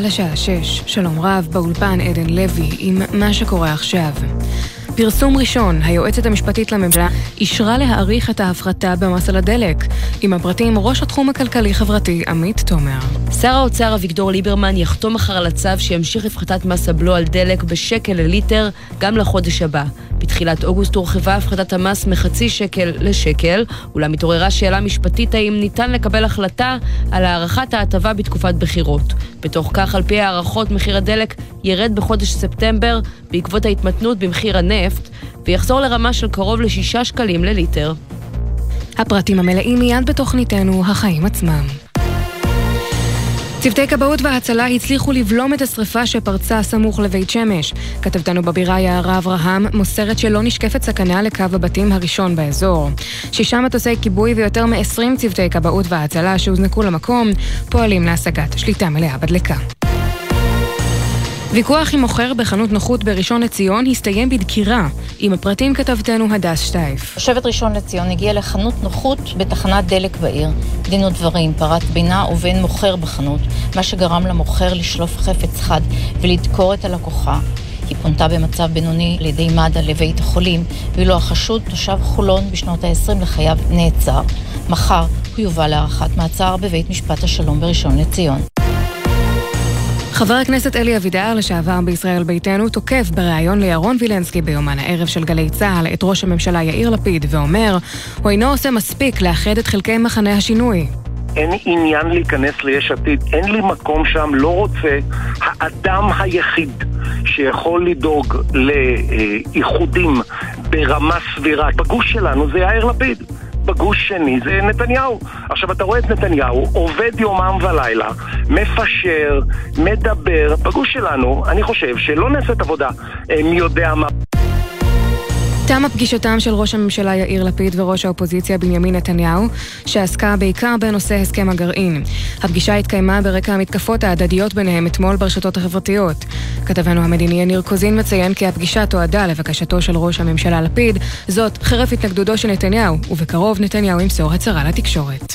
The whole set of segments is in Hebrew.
צה"ל השעה 6, שלום רב, באולפן עדן לוי עם מה שקורה עכשיו. פרסום ראשון, היועצת המשפטית לממשלה אישרה להאריך את ההפחתה במס על הדלק. עם הפרטים, ראש התחום הכלכלי-חברתי עמית תומר. שר האוצר אביגדור ליברמן יחתום מחר על הצו שימשיך הפחתת מס הבלו על דלק בשקל לליטר גם לחודש הבא. בתחילת אוגוסט הורחבה הפחתת המס מחצי שקל לשקל, אולם התעוררה שאלה משפטית האם ניתן לקבל החלטה על הארכת ההטבה בתקופת בחירות. בתוך כך, על פי הערכות, מחיר הדלק ירד בחודש ספטמבר בעקבות ההתמתנות במחיר הנפט, ויחזור לרמה של קרוב לשישה שקלים לליטר. הפרטים המלאים מיד בתוכניתנו, החיים עצמם. צוותי כבאות והצלה הצליחו לבלום את השרפה שפרצה סמוך לבית שמש. כתבתנו בבירה יערה אברהם מוסרת שלא נשקפת סכנה לקו הבתים הראשון באזור. שישה מטוסי כיבוי ויותר מ-20 צוותי כבאות והצלה שהוזנקו למקום פועלים להשגת שליטה מלאה בדלקה. ויכוח עם מוכר בחנות נוחות בראשון לציון הסתיים בדקירה. עם הפרטים כתבתנו הדס שטייף. תושבת ראשון לציון הגיעה לחנות נוחות בתחנת דלק בעיר. דין ודברים פרט בינה ובין מוכר בחנות, מה שגרם למוכר לשלוף חפץ חד ולדקור את הלקוחה. היא פונתה במצב בינוני על ידי מד"א לבית החולים, ואילו החשוד, תושב חולון בשנות ה-20 לחייו, נעצר. מחר הוא יובא להארכת מעצר בבית משפט השלום בראשון לציון. חבר הכנסת אלי אבידר, לשעבר בישראל ביתנו, תוקף בריאיון לירון וילנסקי ביומן הערב של גלי צה"ל את ראש הממשלה יאיר לפיד, ואומר, הוא אינו עושה מספיק לאחד את חלקי מחנה השינוי. אין עניין להיכנס ליש עתיד, אין לי מקום שם, לא רוצה. האדם היחיד שיכול לדאוג לאיחודים ברמה סבירה בגוש שלנו זה יאיר לפיד. בגוש שני זה נתניהו. עכשיו אתה רואה את נתניהו עובד יומם ולילה, מפשר, מדבר. בגוש שלנו, אני חושב שלא נעשית עבודה מי יודע מה. תמה פגישתם של ראש הממשלה יאיר לפיד וראש האופוזיציה בנימין נתניהו, שעסקה בעיקר בנושא הסכם הגרעין. הפגישה התקיימה ברקע המתקפות ההדדיות ביניהם אתמול ברשתות החברתיות. כתבנו המדיני יניר קוזין מציין כי הפגישה תועדה לבקשתו של ראש הממשלה לפיד, זאת חרף התנגדותו של נתניהו, ובקרוב נתניהו ימסור הצהרה לתקשורת.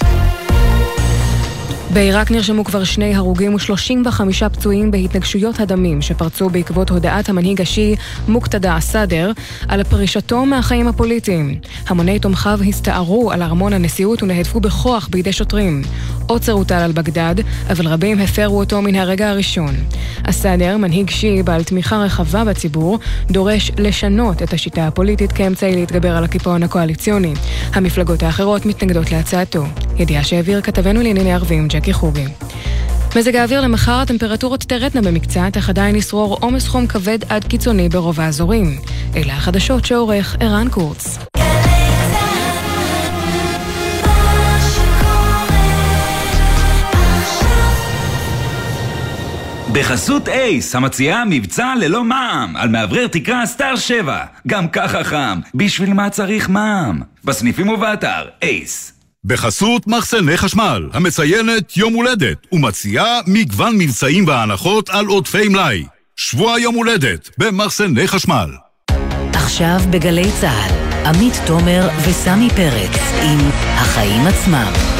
בעיראק נרשמו כבר שני הרוגים ו-35 פצועים בהתנגשויות הדמים שפרצו בעקבות הודעת המנהיג השיעי מוקתדה א-סאדר על פרישתו מהחיים הפוליטיים. המוני תומכיו הסתערו על ארמון הנשיאות ונהדפו בכוח בידי שוטרים. עוצר הוטל על בגדד, אבל רבים הפרו אותו מן הרגע הראשון. א-סאדר, מנהיג שיעי בעל תמיכה רחבה בציבור, דורש לשנות את השיטה הפוליטית כאמצעי להתגבר על הקיפאון הקואליציוני. המפלגות האחרות מתנגדות להצעתו. ידיעה שהעביר כתבנו לענייני ערבים ג'קי חוגי. מזג האוויר למחר הטמפרטורות תרדנה במקצת, אך עדיין ישרור עומס חום כבד עד קיצוני ברוב האזורים. אלה החדשות שעורך ערן קורץ. בחסות אייס, המציעה מבצע ללא מע"מ על מאוורר תקרה סטאר 7. גם ככה חם, בשביל מה צריך מע"מ? בסניפים ובאתר, אייס. בחסות מחסני חשמל, המציינת יום הולדת, ומציעה מגוון מבצעים והנחות על עודפי מלאי. שבוע יום הולדת במחסני חשמל. עכשיו בגלי צה"ל, עמית תומר וסמי פרץ עם החיים עצמם.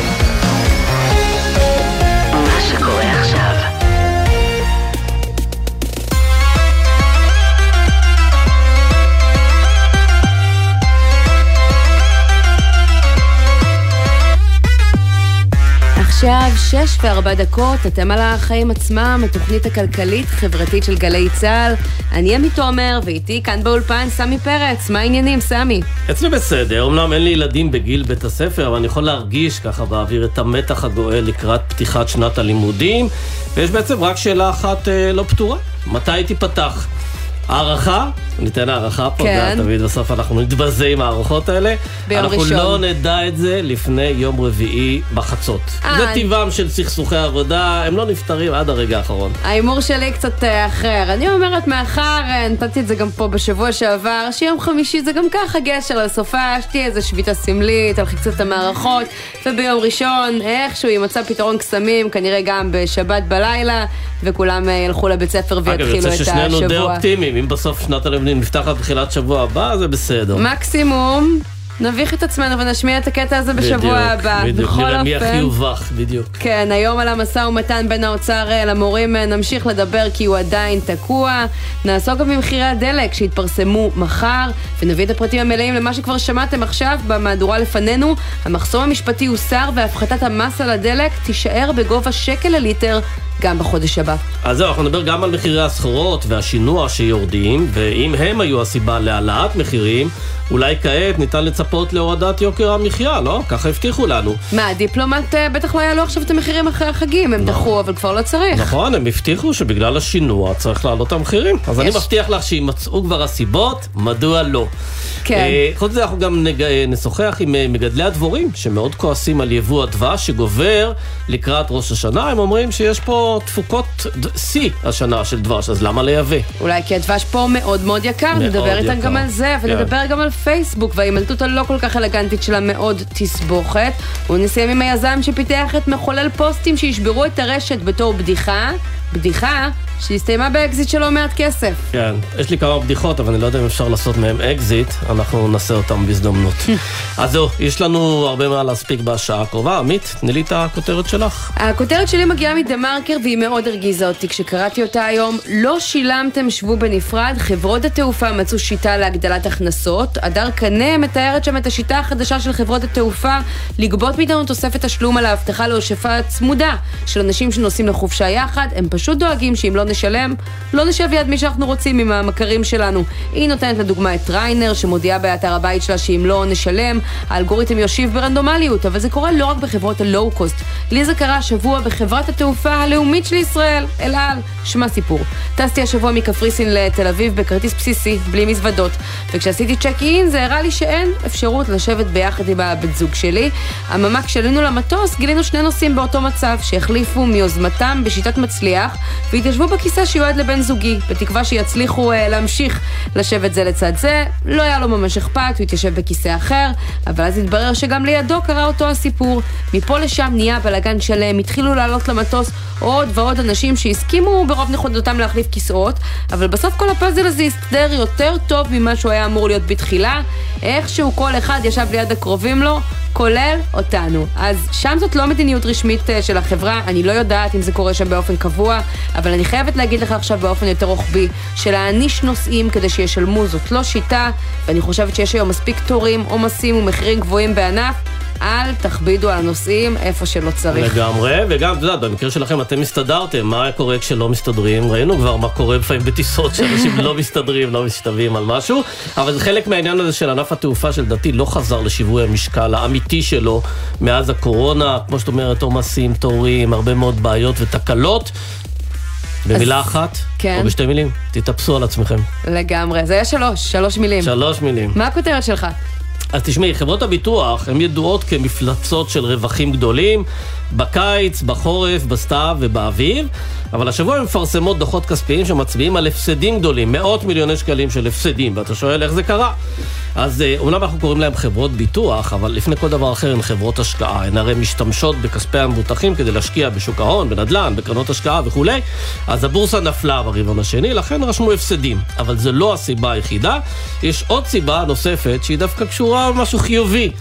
עכשיו שש וארבע דקות, אתם על החיים עצמם, התוכנית הכלכלית-חברתית של גלי צה"ל. אני עמי תומר, ואיתי כאן באולפן סמי פרץ. מה העניינים, סמי? אצלי בסדר, אמנם אין לי ילדים בגיל בית הספר, אבל אני יכול להרגיש ככה באוויר את המתח הגואל לקראת פתיחת שנת הלימודים, ויש בעצם רק שאלה אחת אה, לא פתורה, מתי היא תיפתח? הערכה, ניתן הערכה פה, כן. תמיד בסוף אנחנו נתבזה עם ההערכות האלה. ביום אנחנו ראשון. לא נדע את זה לפני יום רביעי בחצות. אה, זה טיבם של סכסוכי עבודה, הם לא נפתרים עד הרגע האחרון. ההימור שלי קצת אה, אחר. אני אומרת מאחר, אה, נתתי את זה גם פה בשבוע שעבר, שיום חמישי זה גם ככה גשר לסופה, שתהיה איזה שביתה סמלית, תלכי קצת את המערכות, וביום ראשון איכשהו יימצא פתרון קסמים, כנראה גם בשבת בלילה, וכולם אה, ילכו לבית ספר אגב, ויתחילו יוצא את ששנינו די השבוע. אופטימיים, אם בסוף שנת הלימודים נפתחת בתחילת שבוע הבא, זה בסדר. מקסימום, נביך את עצמנו ונשמיע את הקטע הזה בשבוע בדיוק, הבא. בדיוק, בכל נראה מי הכי יובך, בדיוק. כן, היום על המשא ומתן בין האוצר אה, למורים אה, נמשיך לדבר כי הוא עדיין תקוע. נעסוק גם במחירי הדלק שיתפרסמו מחר, ונביא את הפרטים המלאים למה שכבר שמעתם עכשיו במהדורה לפנינו. המחסום המשפטי הוסר והפחתת המס על הדלק תישאר בגובה שקל לליטר גם בחודש הבא. אז זהו, אנחנו נדבר גם על מחירי הסחורות והשינוע שיורדים, ואם הם היו הסיבה להעלאת מחירים, אולי כעת ניתן לצפות להורדת יוקר המחיה, לא? ככה הבטיחו לנו. מה, הדיפלומט אה, בטח לא יעלו עכשיו את המחירים אחרי החגים, הם דחו, אבל כבר לא צריך. נכון, הם הבטיחו שבגלל השינוע צריך להעלות את המחירים. אז אני מבטיח לך שימצאו כבר הסיבות, מדוע לא. כן. אה, חוץ מזה אנחנו גם. אה, נשוחח עם מגדלי הדבורים, שמאוד כועסים על יבוא הדבש שגובר לקראת ראש השנה. הם אומרים שיש פה תפוקות שיא השנה של דבש, אז למה לייבא? אולי כי הדבש פה מאוד מאוד יקר, נדבר איתם. גם על זה, כן. ונדבר גם על פייסבוק וההימלטות הלא כל כך אלגנטית שלה מעוד תסבוכת. ונסיים עם היזם שפיתח את מחולל פוסטים שישברו את הרשת בתור בדיחה, בדיחה שהסתיימה באקזיט של לא מעט כסף. כן, יש לי כמה בדיחות, אבל אני לא יודע אם אפשר לעשות מהם אקזיט, אנחנו נעשה אותם בהזדמנות. אז זהו, יש לנו הרבה מה להספיק בשעה הקרובה. עמית, תני לי את הכותרת שלך. הכותרת שלי מגיעה מדה מרקר והיא מאוד הרגיזה אותי כשקראתי אותה היום. לא שילמתם, שבו בנפרד, חברות התעופה מצאו שיטה להגדלת הכנסות. הדר קנה מתארת שם את השיטה החדשה של חברות התעופה לגבות מאיתנו תוספת תשלום על האבטחה להושפה צמודה של אנשים שנוסעים לחופשה יחד. הם פשוט דואגים שאם לא נשלם, לא נשב ליד מי שאנחנו רוצים עם המכרים שלנו. היא נותנת לדוגמה את ריינר, שמודיעה באתר הבית שלה שאם לא נשלם, האלגוריתם יושיב ברנדומליות, אבל זה קורה לא רק בחברות הלואו-קוסט. לי זה קרה השבוע בחברת התעופה הלאומית של ישראל, אל על. שמע סיפור. טסתי השבוע מקפריסין לתל אביב בכרטיס בסיסי, בלי מזוודות, וכשעשיתי צ'ק אין זה הראה לי שאין אפשרות לשבת ביחד עם הבת זוג שלי. אממה, כשעלינו למטוס גילינו שני נוסעים באותו מצב, שהחליפו מיוזמתם בשיטת מצליח, והתיישבו בכיסא שיועד לבן זוגי, בתקווה שיצליחו אה, להמשיך לשבת זה לצד זה. לא היה לו ממש אכפת, הוא התיישב בכיסא אחר, אבל אז התברר שגם לידו קרה אותו הסיפור. מפה לשם נהיה בלאגן שלם, התחילו לעלות למטוס עוד ועוד אנשים שהסכימו ברוב נכונותם להחליף כיסאות, אבל בסוף כל הפאזל הזה הסתדר יותר טוב ממה שהוא היה אמור להיות בתחילה. איכשהו כל אחד ישב ליד הקרובים לו, כולל אותנו. אז שם זאת לא מדיניות רשמית אה, של החברה, אני לא יודעת אם זה קורה שם באופן קבוע, אבל אני חייבת להגיד לך עכשיו באופן יותר רוחבי, שלהעניש נוסעים כדי שישלמו זאת לא שיטה, ואני חושבת שיש היום מספיק תורים, עומסים ומחירים גבוהים בענף. אל תכבידו על הנוסעים איפה שלא צריך. לגמרי, וגם, את יודעת, במקרה שלכם אתם הסתדרתם, מה קורה כשלא מסתדרים? ראינו כבר מה קורה לפעמים בטיסות שאנשים לא מסתדרים, לא משתווים על משהו, אבל זה חלק מהעניין הזה של ענף התעופה שלדעתי לא חזר לשיווי המשקל האמיתי שלו מאז הקורונה, כמו שאת אומרת, עומסים, תורים, הרבה מאוד בעיות ותקלות. במילה אחת, כן. או בשתי מילים, תתאפסו על עצמכם. לגמרי, זה היה שלוש, שלוש מילים. שלוש מילים. מה הכותרת שלך? אז תשמעי, חברות הביטוח הן ידועות כמפלצות של רווחים גדולים בקיץ, בחורף, בסתיו ובאביב, אבל השבוע הן מפרסמות דוחות כספיים שמצביעים על הפסדים גדולים, מאות מיליוני שקלים של הפסדים, ואתה שואל איך זה קרה. אז אה, אומנם אנחנו קוראים להן חברות ביטוח, אבל לפני כל דבר אחר הן חברות השקעה. הן הרי משתמשות בכספי המבוטחים כדי להשקיע בשוק ההון, בנדל"ן, בקרנות השקעה וכולי. אז הבורסה נפלה ברבעון השני, לכן רשמו הפסדים. אבל זו לא הסיבה היחידה. יש עוד סיבה נוספת שהיא דווקא קשורה למשהו חיובי.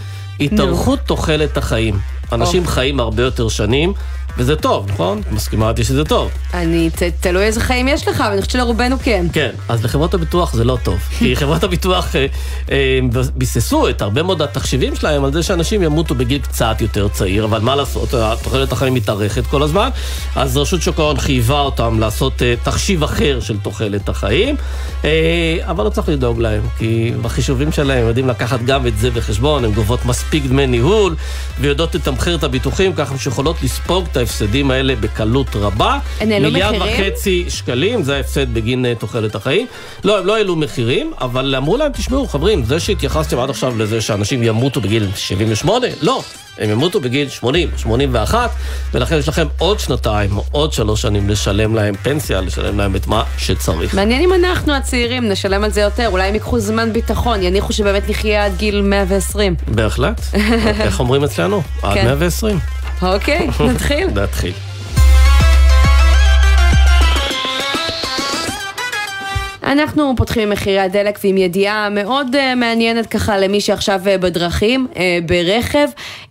התארכות תוחלת החיים. אנשים חיים הרבה יותר שנים, וזה טוב, נכון? את מסכימה איתי שזה טוב. אני, ת- תלוי איזה חיים יש לך, אבל אני חושבת שלרובנו כן. כן, אז לחברות הביטוח זה לא טוב. כי חברות הביטוח אה, אה, ביססו את הרבה מאוד התחשיבים שלהם על זה שאנשים ימותו בגיל קצת יותר צעיר, אבל מה לעשות, תוחלת החיים מתארכת כל הזמן, אז רשות שוק ההון חייבה אותם לעשות אה, תחשיב אחר של תוחלת החיים, אה, אבל לא צריך לדאוג להם, כי בחישובים שלהם הם יודעים לקחת גם את זה בחשבון, הן גובות מספיק דמי ניהול, ויודעות לתמחר את הביטוחים ככה שיכולות לספוג את ההפסדים האלה בקלות רבה. הן העלו מיליארד מחירים? וחצי שקלים, זה ההפסד בגין אה, תוחלת החיים. לא, הם לא העלו מחירים, אבל אמרו להם, תשמעו, חברים, זה שהתייחסתם עד עכשיו לזה שאנשים ימותו בגיל 78, לא. הם ימותו בגיל 80, 81, ולכן יש לכם עוד שנתיים, עוד שלוש שנים לשלם להם פנסיה, לשלם להם את מה שצריך. מעניין אם אנחנו הצעירים נשלם על זה יותר, אולי הם ייקחו זמן ביטחון, יניחו שבאמת נחיה עד גיל 120. בהחלט. איך אומרים אצלנו? עד כן. 120. אוקיי, נתחיל. נתחיל. אנחנו פותחים עם מחירי הדלק ועם ידיעה מאוד uh, מעניינת ככה למי שעכשיו uh, בדרכים, uh, ברכב.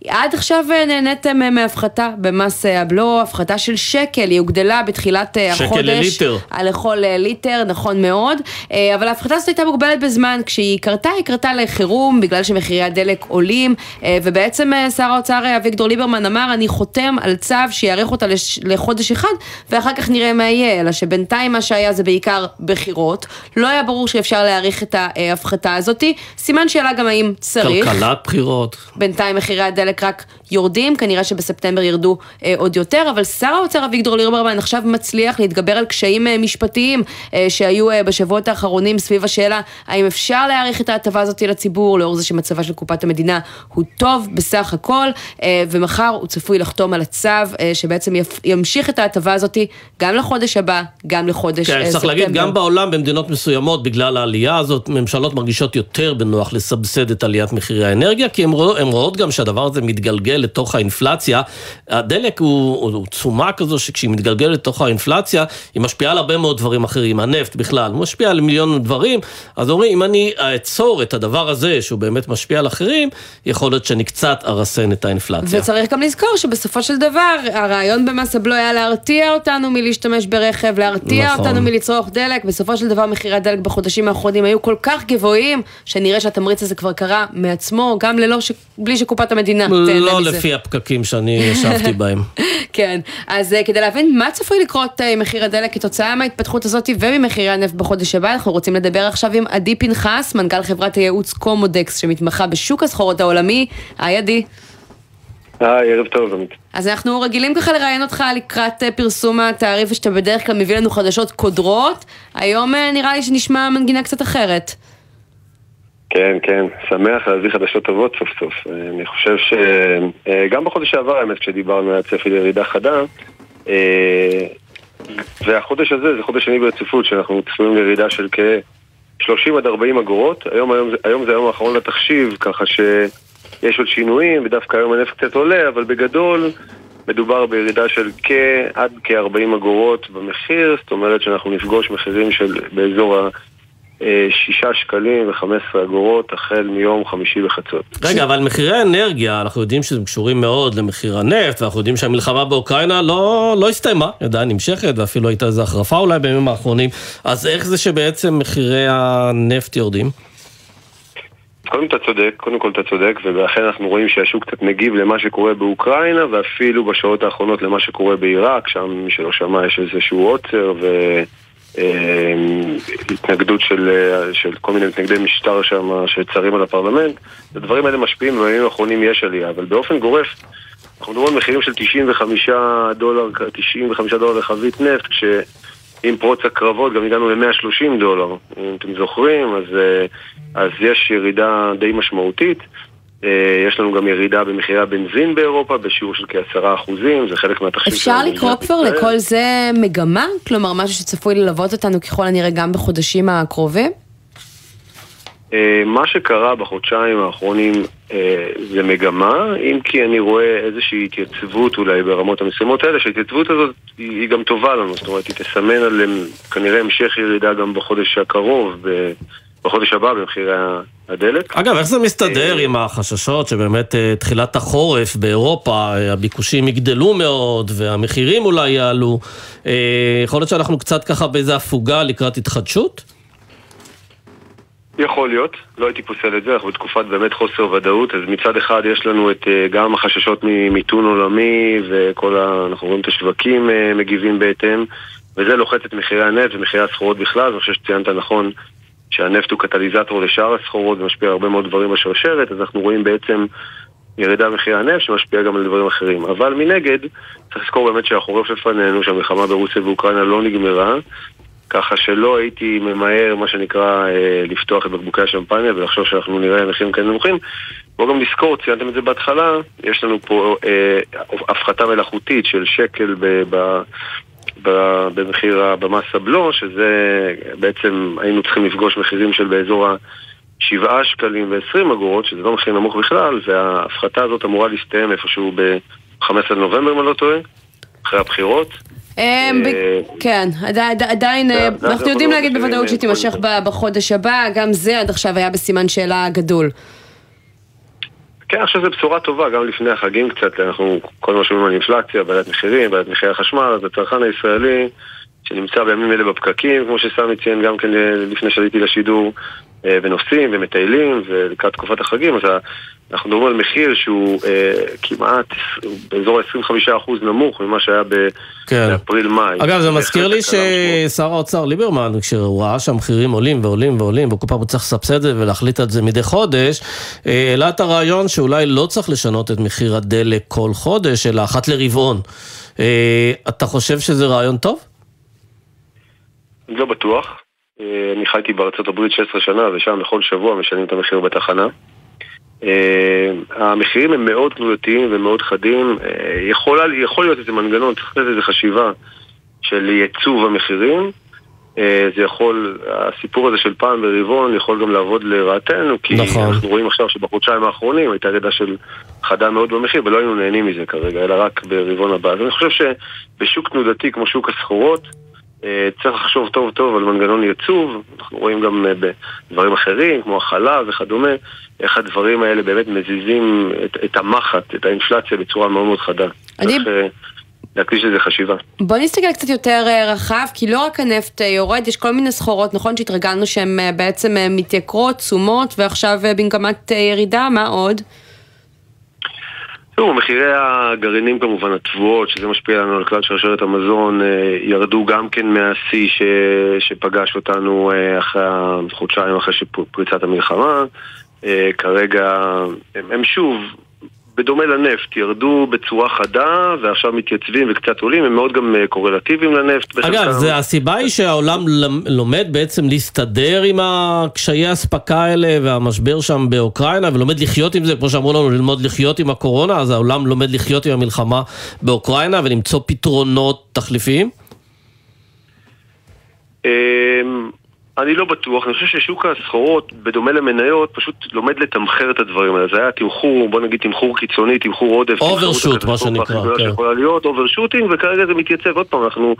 עד עכשיו נהניתם מהפחתה במס הבלו, הפחתה של שקל, היא הוגדלה בתחילת שקל החודש. שקל לליטר. לכל ליטר, נכון מאוד. אבל ההפחתה הזאת הייתה מוגבלת בזמן. כשהיא קרתה, היא קרתה לחירום, בגלל שמחירי הדלק עולים, ובעצם שר האוצר אביגדור ליברמן אמר, אני חותם על צו שיאריך אותה. לחודש אחד, ואחר כך נראה מה יהיה, אלא שבינתיים מה שהיה זה בעיקר בחירות. לא היה ברור שאפשר להאריך את ההפחתה הזאת. סימן שאלה גם האם צריך. כלכלת בחירות. בינתיים מחירי הדלק רק יורדים, כנראה שבספטמבר ירדו אה, עוד יותר, אבל שר האוצר אביגדור ליברמן עכשיו מצליח להתגבר על קשיים אה, משפטיים אה, שהיו אה, בשבועות האחרונים סביב השאלה האם אפשר להאריך את ההטבה הזאת לציבור, לאור זה שמצבה של קופת המדינה הוא טוב בסך הכל, אה, ומחר הוא צפוי לחתום על הצו אה, שבעצם יפ, ימשיך את ההטבה הזאת גם לחודש הבא, גם לחודש כן, אה, צריך להגיד, גם בעולם, במדינות מסוימות, בגלל העלייה הזאת, ממשלות מרגישות יותר בנוח לסבסד את עליית מחירי האנרגיה, כי הן רואות גם שהדבר הזה מתגלגל לתוך האינפלציה. הדלק הוא, הוא תשומה כזו שכשהיא מתגלגלת לתוך האינפלציה, היא משפיעה על הרבה מאוד דברים אחרים, הנפט בכלל, הוא משפיע על מיליון דברים, אז אומרים, אם אני אעצור את הדבר הזה, שהוא באמת משפיע על אחרים, יכול להיות שאני קצת ארסן את האינפלציה. וצריך גם לזכור שבסופו של דבר, הרעיון במס הבלו היה להרתיע אותנו מלהשתמש ברכב, להרתיע נכון. אותנו מלצרוך דלק, בסופו של דבר מחירי הדלק בחודשים האחרונים היו כל כך גבוהים, שנראה שהתמריץ הזה כבר קרה מעצמו, גם ללא ש... בלי שקופת המדינה תהנה. לא לפי הפקקים שאני ישבתי בהם. כן, אז uh, כדי להבין מה צפוי לקרות uh, עם מחיר הדלק כתוצאה מההתפתחות הזאת וממחירי הנפט בחודש הבא, אנחנו רוצים לדבר עכשיו עם עדי פנחס, מנכ"ל חברת הייעוץ קומודקס, שמתמחה בשוק הסחורות העולמי. היי עדי. היי, ערב טוב, עמית. אז אנחנו רגילים ככה לראיין אותך לקראת פרסום התעריף, שאתה בדרך כלל מביא לנו חדשות קודרות. היום נראה לי שנשמע מנגינה קצת אחרת. כן, כן, שמח להביא חדשות טובות סוף סוף. אני חושב שגם בחודש שעבר, האמת, כשדיברנו היה צפי לירידה חדה, והחודש הזה זה חודש שני ברציפות, שאנחנו צפויים לירידה של כ-30 עד 40 אגורות. היום, היום, היום זה היום האחרון לתחשיב, ככה ש... יש עוד שינויים, ודווקא היום הנפט קצת עולה, אבל בגדול מדובר בירידה של כעד כ-40 אגורות במחיר, זאת אומרת שאנחנו נפגוש מחירים של באזור ה... שישה שקלים וחמש עשרה אגורות החל מיום חמישי בחצות. רגע, אבל מחירי האנרגיה, אנחנו יודעים שהם קשורים מאוד למחיר הנפט, ואנחנו יודעים שהמלחמה באוקראינה לא, לא הסתיימה, עדיין נמשכת, ואפילו הייתה איזו החרפה אולי בימים האחרונים, אז איך זה שבעצם מחירי הנפט יורדים? קודם אתה צודק, קודם כל אתה צודק, ולכן אנחנו רואים שהשוק קצת מגיב למה שקורה באוקראינה, ואפילו בשעות האחרונות למה שקורה בעיראק, שם מי שלא שמע יש איזשהו עוצר והתנגדות של, של כל מיני מתנגדי משטר שם שצרים על הפרלמנט. הדברים האלה משפיעים, ובימים האחרונים יש עלייה, אבל באופן גורף, אנחנו מדברים על מחירים של 95 דולר, 95 דולר לחבית נפט, כש... עם פרוץ הקרבות גם הגענו ל-130 דולר, אם אתם זוכרים, אז, אז יש ירידה די משמעותית. יש לנו גם ירידה במחירי הבנזין באירופה בשיעור של כעשרה אחוזים, זה חלק מהתחשיב אפשר לקרוא כבר לכל זה מגמה? כלומר, משהו שצפוי ללוות אותנו ככל הנראה גם בחודשים הקרובים? מה שקרה בחודשיים האחרונים זה מגמה, אם כי אני רואה איזושהי התייצבות אולי ברמות המסוימות האלה, שההתייצבות הזאת היא גם טובה לנו, זאת אומרת היא תסמן על כנראה המשך ירידה גם בחודש הקרוב, בחודש הבא במחירי הדלק. אגב, איך זה מסתדר עם החששות שבאמת תחילת החורף באירופה, הביקושים יגדלו מאוד והמחירים אולי יעלו? יכול להיות שאנחנו קצת ככה באיזה הפוגה לקראת התחדשות? יכול להיות, לא הייתי פוסל את זה, אנחנו בתקופת באמת חוסר ודאות, אז מצד אחד יש לנו את גם החששות ממיתון עולמי וכל ה... אנחנו רואים את השווקים מגיבים בהתאם וזה לוחץ את מחירי הנפט ומחירי הסחורות בכלל, אני חושב שציינת נכון שהנפט הוא קטליזטור לשאר הסחורות ומשפיע הרבה מאוד דברים בשרשרת, אז אנחנו רואים בעצם ירידה במחירי הנפט שמשפיע גם על דברים אחרים. אבל מנגד, צריך לזכור באמת שהחורף לפנינו, שהמלחמה ברוסיה ואוקראינה לא נגמרה ככה שלא הייתי ממהר, מה שנקרא, לפתוח את בקבוקי השמפניה ולחשוב שאנחנו נראה מחירים כאלה נמוכים. בואו גם נזכור, ציינתם את זה בהתחלה, יש לנו פה אה, הפחתה מלאכותית של שקל ב, ב, במחיר, במס הבלו, שזה בעצם היינו צריכים לפגוש מחירים של באזור ה-7 שקלים ו-20 אגורות, שזה לא מחיר נמוך בכלל, וההפחתה הזאת אמורה להסתיים איפשהו ב-15 לנובמבר, אם אני לא טועה, אחרי הבחירות. אה, כן, עדיין, אנחנו יודעים להגיד בוודאות שהיא תימשך בחודש הבא, גם זה עד עכשיו היה בסימן שאלה גדול. כן, עכשיו זו בשורה טובה, גם לפני החגים קצת, אנחנו כל הזמן שומעים על אינפלציה, בעיית מחירים, בעיית מחירי החשמל, אז הצרכן הישראלי שנמצא בימים אלה בפקקים, כמו שסמי ציין גם כן לפני שעליתי לשידור, ונוסעים ומטיילים, ולקראת תקופת החגים, אז אנחנו מדברים על מחיר שהוא אה, כמעט באזור ה-25% נמוך ממה שהיה כן. באפריל-מאי. אגב, זה מזכיר לי ששר האוצר ליברמן, כשהוא ראה שהמחירים עולים ועולים ועולים, וכל פעם הוא צריך לסבסד את זה ולהחליט על זה מדי חודש, אה, העלה את הרעיון שאולי לא צריך לשנות את מחיר הדלק כל חודש, אלא אחת לרבעון. אה, אתה חושב שזה רעיון טוב? לא בטוח. אה, אני חייתי בארצות הברית 16 שנה, ושם בכל שבוע משנים את המחיר בתחנה. אה, המחירים הם מאוד תנודתיים ומאוד חדים. אה, יכול, יכול להיות איזה מנגנון, צריך לתת איזה חשיבה של ייצוב המחירים. זה יכול, הסיפור הזה של פעם ברבעון יכול גם לעבוד לרעתנו, כי נכון. אנחנו רואים עכשיו שבחודשיים האחרונים הייתה ירידה של חדה מאוד במחיר, ולא היינו נהנים מזה כרגע, אלא רק ברבעון הבא. אז אני חושב שבשוק תנודתי כמו שוק הסחורות, צריך לחשוב טוב טוב על מנגנון ייצוב, אנחנו רואים גם אה, בדברים אחרים, כמו החלב וכדומה, איך הדברים האלה באמת מזיזים את, את המחט, את האינפלציה בצורה מאוד מאוד חדה. אני... צריך אה, להקדיש לזה חשיבה. בוא נסתכל קצת יותר רחב, כי לא רק הנפט יורד, יש כל מיני סחורות, נכון שהתרגלנו שהן בעצם מתייקרות, תשומות, ועכשיו במגמת ירידה, מה עוד? תראו, מחירי הגרעינים כמובן, התבואות, שזה משפיע לנו על כלל שרשרת המזון, אה, ירדו גם כן מהשיא ש... שפגש אותנו אה, אחרי חודשיים אחרי פריצת המלחמה. אה, כרגע הם, הם שוב בדומה לנפט, ירדו בצורה חדה ועכשיו מתייצבים וקצת עולים, הם מאוד גם אה, קורלטיביים לנפט. אגב, זה הסיבה היא שהעולם לומד בעצם להסתדר עם הקשיי האספקה האלה והמשבר שם באוקראינה ולומד לחיות עם זה, כמו שאמרו לנו, ללמוד לחיות עם הקורונה, אז העולם לומד לחיות עם המלחמה באוקראינה ולמצוא פתרונות תחליפיים? אני לא בטוח, אני חושב ששוק הסחורות, בדומה למניות, פשוט לומד לתמחר את הדברים האלה. זה היה תמחור, בוא נגיד תמחור קיצוני, תמחור עודף. overshoot, מה שנקרא, כן. שיכולה להיות, overshooting, וכרגע זה מתייצב. עוד פעם, אנחנו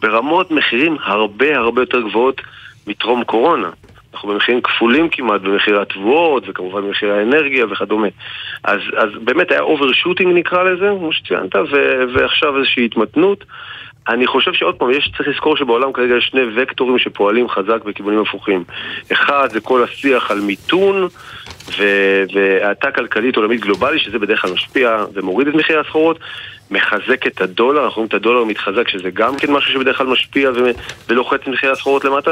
ברמות מחירים הרבה הרבה יותר גבוהות מטרום קורונה. אנחנו במחירים כפולים כמעט במחירי התבואות, וכמובן במחירי האנרגיה וכדומה. אז, אז באמת היה overshooting נקרא לזה, כמו שציינת, ועכשיו איזושהי התמתנות. אני חושב שעוד פעם, יש, צריך לזכור שבעולם כרגע יש שני וקטורים שפועלים חזק בכיוונים הפוכים. אחד זה כל השיח על מיתון והאטה כלכלית עולמית גלובלית, שזה בדרך כלל משפיע ומוריד את מחירי הסחורות, מחזק את הדולר, אנחנו רואים את הדולר מתחזק, שזה גם כן משהו שבדרך כלל משפיע ולוחץ את מחירי הסחורות למטה.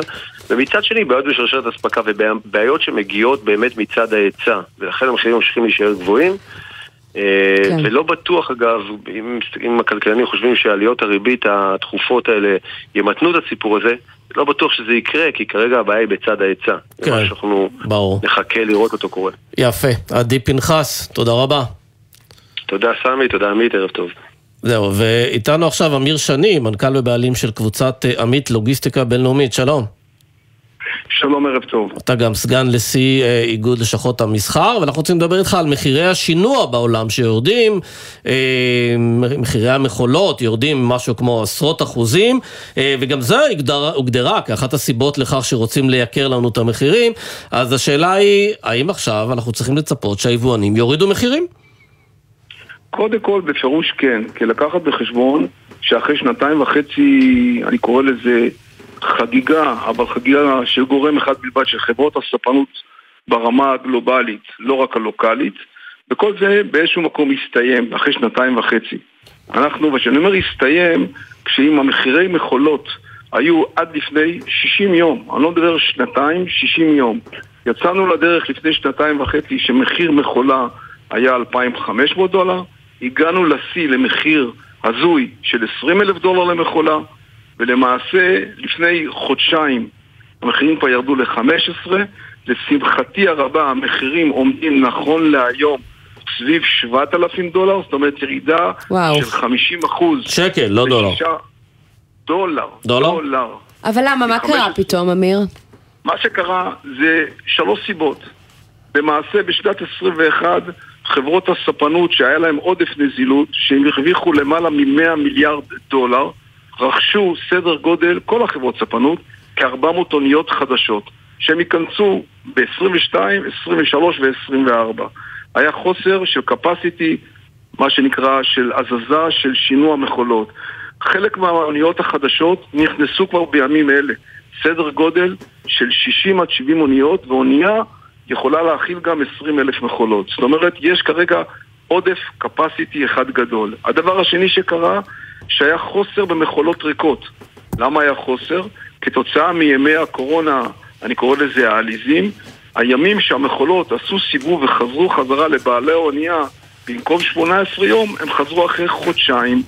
ומצד שני, בעיות בשרשרת אספקה ובעיות שמגיעות באמת מצד ההיצע, ולכן המחירים ממשיכים להישאר גבוהים. אה, כן. ולא בטוח אגב, אם, אם הכלכלנים חושבים שעליות הריבית התכופות האלה ימתנו את הסיפור הזה, לא בטוח שזה יקרה, כי כרגע הבעיה היא בצד ההיצע. כן, מה שאנחנו ברור. נחכה לראות אותו קורה. יפה. עדי פנחס, תודה רבה. תודה סמי, תודה עמית, ערב טוב. זהו, ואיתנו עכשיו אמיר שני, מנכ"ל ובעלים של קבוצת אה, עמית לוגיסטיקה בינלאומית, שלום. שלום, ערב טוב. אתה גם סגן לשיא אה, איגוד לשכות המסחר, ואנחנו רוצים לדבר איתך על מחירי השינוע בעולם שיורדים, אה, מחירי המכולות יורדים משהו כמו עשרות אחוזים, אה, וגם זה הוגדר, הוגדרה כאחת הסיבות לכך שרוצים לייקר לנו את המחירים, אז השאלה היא, האם עכשיו אנחנו צריכים לצפות שהיבואנים יורידו מחירים? קודם כל, בפירוש כן, כי לקחת בחשבון שאחרי שנתיים וחצי, אני קורא לזה חגיגה, אבל חגיגה של גורם אחד בלבד, של חברות הספנות ברמה הגלובלית, לא רק הלוקאלית, וכל זה באיזשהו מקום הסתיים אחרי שנתיים וחצי. אנחנו, וכשאני אומר הסתיים, כשאם המחירי מכולות היו עד לפני 60 יום, אני לא מדבר שנתיים, 60 יום. יצאנו לדרך לפני שנתיים וחצי שמחיר מכולה היה 2,500 דולר, הגענו לשיא למחיר הזוי של 20 אלף דולר למכולה, ולמעשה לפני חודשיים המחירים כבר ירדו ל-15 לשמחתי הרבה המחירים עומדים נכון להיום סביב 7,000 דולר, זאת אומרת ירידה וואו. של 50 אחוז. שקל, לא דולר. דולר. דולר? דולר. אבל למה? מה קרה פתאום, אמיר? מה שקרה זה שלוש סיבות. למעשה בשנת 21 חברות הספנות שהיה להם עודף נזילות, שהם הרוויחו למעלה מ-100 מיליארד דולר, רכשו סדר גודל, כל החברות ספנות, כ-400 אוניות חדשות, שהם ייכנסו ב-22, 23 ו-24. היה חוסר של capacity, מה שנקרא, של הזזה, של שינוע מכולות. חלק מהאוניות החדשות נכנסו כבר בימים אלה. סדר גודל של 60 עד 70 אוניות, ואונייה יכולה להכיל גם 20 אלף מכולות. זאת אומרת, יש כרגע עודף capacity אחד גדול. הדבר השני שקרה, שהיה חוסר במכולות ריקות. למה היה חוסר? כתוצאה מימי הקורונה, אני קורא לזה העליזים, הימים שהמכולות עשו סיבוב וחזרו חזרה לבעלי האונייה במקום 18 יום, הם חזרו אחרי חודשיים.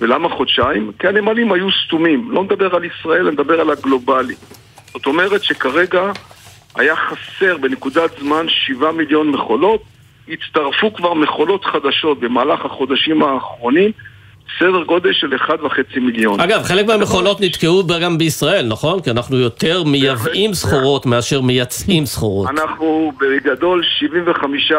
ולמה חודשיים? כי הנמלים היו סתומים. לא מדבר על ישראל, אני מדבר על הגלובלי. זאת אומרת שכרגע היה חסר בנקודת זמן 7 מיליון מכולות, הצטרפו כבר מכולות חדשות במהלך החודשים האחרונים, סדר גודל של 1.5 מיליון. אגב, חלק מהמכונות נתקעו גם בישראל, נכון? כי אנחנו יותר מייבאים סחורות מאשר מייצאים סחורות. אנחנו בגדול 75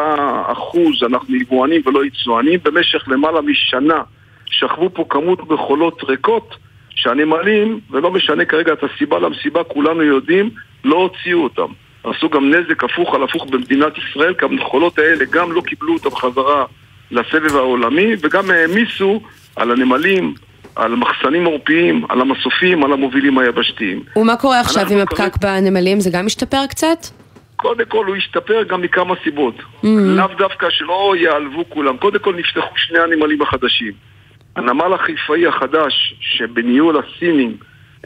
אחוז, אנחנו יבואנים ולא יצואנים, במשך למעלה משנה שכבו פה כמות מכולות ריקות שהנמלים, ולא משנה כרגע את הסיבה למסיבה, כולנו יודעים, לא הוציאו אותם. עשו גם נזק הפוך על הפוך במדינת ישראל, כי המכולות האלה גם לא קיבלו אותם חזרה לסבב העולמי, וגם העמיסו על הנמלים, על מחסנים עורפיים, על המסופים, על המובילים היבשתיים. ומה קורה עכשיו עם הפקק כרגע... בנמלים? זה גם השתפר קצת? קודם כל הוא השתפר גם מכמה סיבות. Mm-hmm. לאו דווקא שלא ייעלבו כולם. קודם כל נפתחו שני הנמלים החדשים. הנמל החיפאי החדש, שבניהול הסינים,